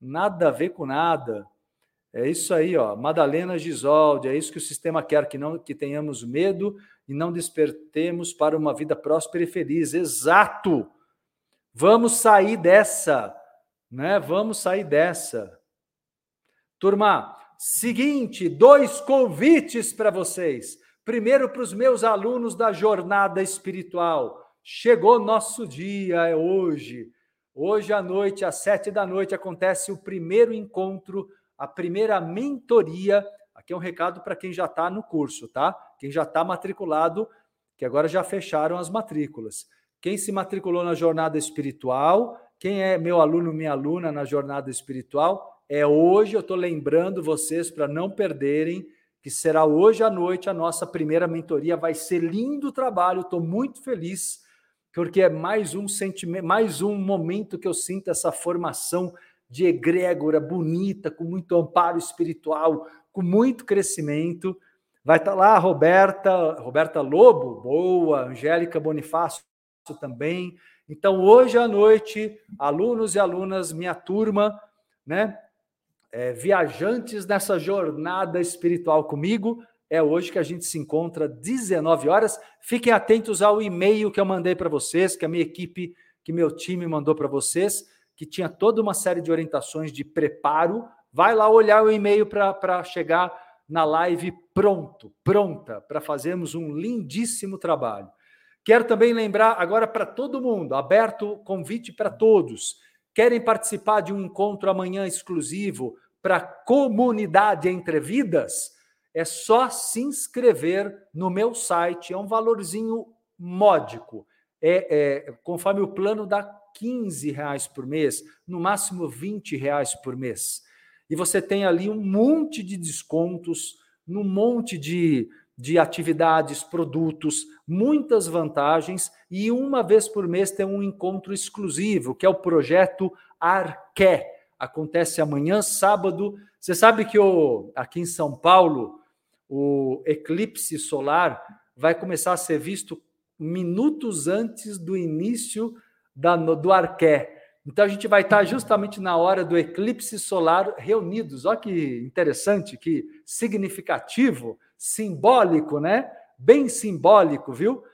Nada a ver com nada. É isso aí, ó. Madalena Gisoldi, é isso que o sistema quer, que não que tenhamos medo e não despertemos para uma vida próspera e feliz. Exato. Vamos sair dessa, né? Vamos sair dessa. Turma, seguinte, dois convites para vocês. Primeiro para os meus alunos da jornada espiritual. Chegou nosso dia, é hoje. Hoje à noite, às sete da noite, acontece o primeiro encontro, a primeira mentoria. Aqui é um recado para quem já está no curso, tá? Quem já está matriculado, que agora já fecharam as matrículas. Quem se matriculou na jornada espiritual, quem é meu aluno, minha aluna na jornada espiritual, é hoje. Eu estou lembrando vocês para não perderem que será hoje à noite a nossa primeira mentoria. Vai ser lindo trabalho, estou muito feliz, porque é mais um sentimento, mais um momento que eu sinto essa formação de egrégora bonita, com muito amparo espiritual, com muito crescimento. Vai estar tá lá a Roberta, Roberta Lobo, boa, Angélica Bonifácio também. Então, hoje à noite, alunos e alunas, minha turma, né? é, viajantes nessa jornada espiritual comigo. É hoje que a gente se encontra 19 horas. Fiquem atentos ao e-mail que eu mandei para vocês, que a minha equipe, que meu time mandou para vocês, que tinha toda uma série de orientações de preparo. Vai lá olhar o e-mail para chegar na live pronto, pronta, para fazermos um lindíssimo trabalho. Quero também lembrar agora para todo mundo, aberto convite para todos. Querem participar de um encontro amanhã exclusivo para a comunidade Entre Vidas? É só se inscrever no meu site. É um valorzinho módico. É, é conforme o plano dá 15 reais por mês, no máximo 20 reais por mês. E você tem ali um monte de descontos, num monte de, de atividades, produtos, muitas vantagens, e uma vez por mês tem um encontro exclusivo, que é o projeto Arqué. Acontece amanhã, sábado. Você sabe que o, aqui em São Paulo, o eclipse solar vai começar a ser visto minutos antes do início da, do Arqué. Então a gente vai estar justamente na hora do eclipse solar reunidos. Olha que interessante, que significativo, simbólico, né? Bem simbólico, viu?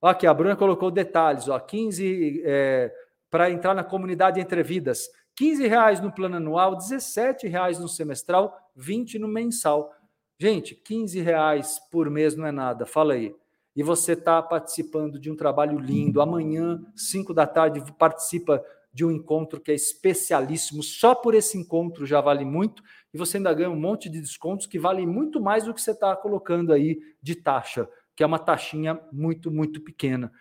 Olha aqui, a Bruna colocou detalhes, ó, 15 é, para entrar na comunidade Entre Vidas, 15 reais no plano anual, 17 reais no semestral, 20 no mensal. Gente, 15 reais por mês não é nada, fala aí. E você está participando de um trabalho lindo. Amanhã, 5 da tarde, participa de um encontro que é especialíssimo. Só por esse encontro já vale muito. E você ainda ganha um monte de descontos que valem muito mais do que você está colocando aí de taxa, que é uma taxinha muito, muito pequena.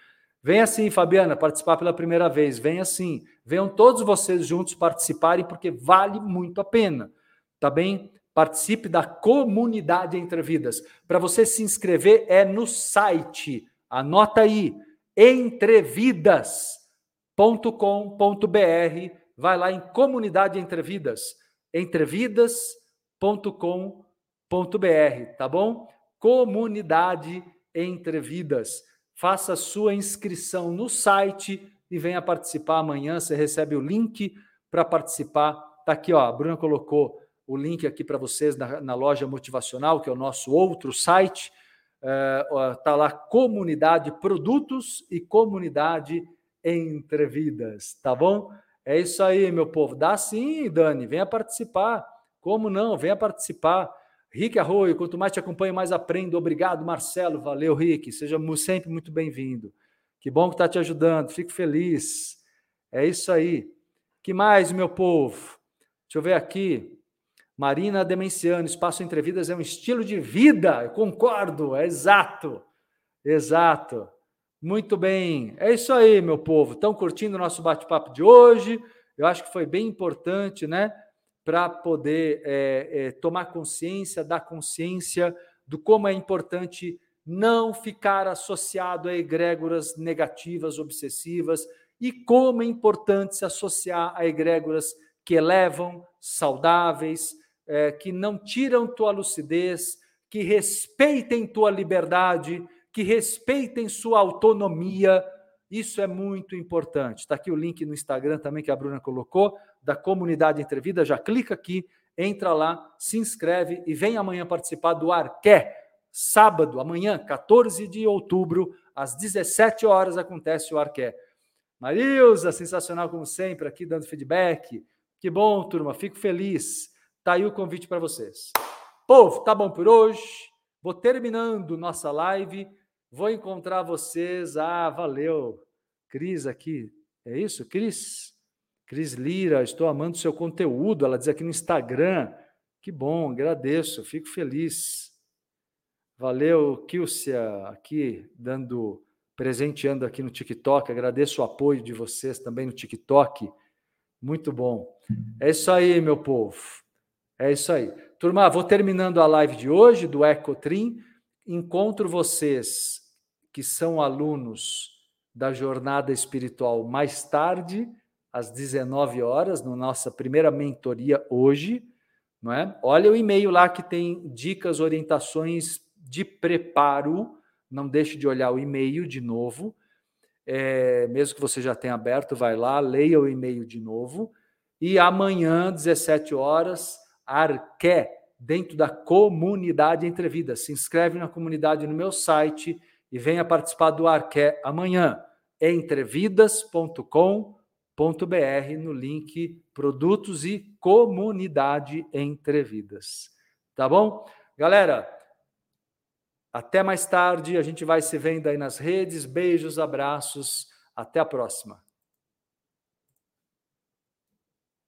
Vem assim, Fabiana, participar pela primeira vez. Vem assim. Venham todos vocês juntos participarem, porque vale muito a pena. Tá bem? Participe da comunidade Entre Vidas. Para você se inscrever é no site. Anota aí: entrevidas.com entrevidas.com.br. Vai lá em Comunidade Entrevidas, entrevidas.com.br, tá bom? Comunidade Entrevidas. Faça sua inscrição no site e venha participar amanhã. Você recebe o link para participar. Tá aqui, ó. A Bruna colocou o link aqui para vocês na, na, loja motivacional, que é o nosso outro site. Está é, lá comunidade produtos e comunidade entre vidas, tá bom? É isso aí, meu povo. Dá sim, Dani, venha participar. Como não? Venha participar. Rick Arroio, quanto mais te acompanho, mais aprendo. Obrigado, Marcelo. Valeu, Rick. Seja sempre muito bem-vindo. Que bom que está te ajudando. Fico feliz. É isso aí. que mais, meu povo? Deixa eu ver aqui. Marina Demenciano, Espaço Entre Vidas é um estilo de vida. Eu concordo, é exato. Exato. Muito bem, é isso aí, meu povo. Estão curtindo o nosso bate-papo de hoje? Eu acho que foi bem importante, né? Para poder é, é, tomar consciência, dar consciência do como é importante não ficar associado a egrégoras negativas, obsessivas, e como é importante se associar a egrégoras que elevam, saudáveis, é, que não tiram tua lucidez, que respeitem tua liberdade que respeitem sua autonomia. Isso é muito importante. Está aqui o link no Instagram também que a Bruna colocou, da comunidade Entrevida. Já clica aqui, entra lá, se inscreve e vem amanhã participar do Arqué. Sábado, amanhã, 14 de outubro, às 17 horas, acontece o Arqué. Marilza, sensacional como sempre, aqui dando feedback. Que bom, turma, fico feliz. Tá aí o convite para vocês. Povo, tá bom por hoje. Vou terminando nossa live. Vou encontrar vocês. Ah, valeu. Cris aqui. É isso, Cris? Cris Lira, estou amando seu conteúdo. Ela diz aqui no Instagram. Que bom, agradeço, fico feliz. Valeu, Kilcia, aqui dando, presenteando aqui no TikTok. Agradeço o apoio de vocês também no TikTok. Muito bom. É isso aí, meu povo. É isso aí. Turma, vou terminando a live de hoje do Ecotrim. Encontro vocês que são alunos da jornada espiritual mais tarde, às 19 horas, na nossa primeira mentoria hoje. Não é? Olha o e-mail lá que tem dicas, orientações de preparo. Não deixe de olhar o e-mail de novo. É, mesmo que você já tenha aberto, vai lá, leia o e-mail de novo. E amanhã, 17 horas, Arqué, dentro da comunidade Entrevidas. Se inscreve na comunidade no meu site e venha participar do Arqué amanhã, entrevidas.com.br, no link Produtos e Comunidade Entrevidas. Tá bom? Galera, até mais tarde, a gente vai se vendo aí nas redes. Beijos, abraços, até a próxima.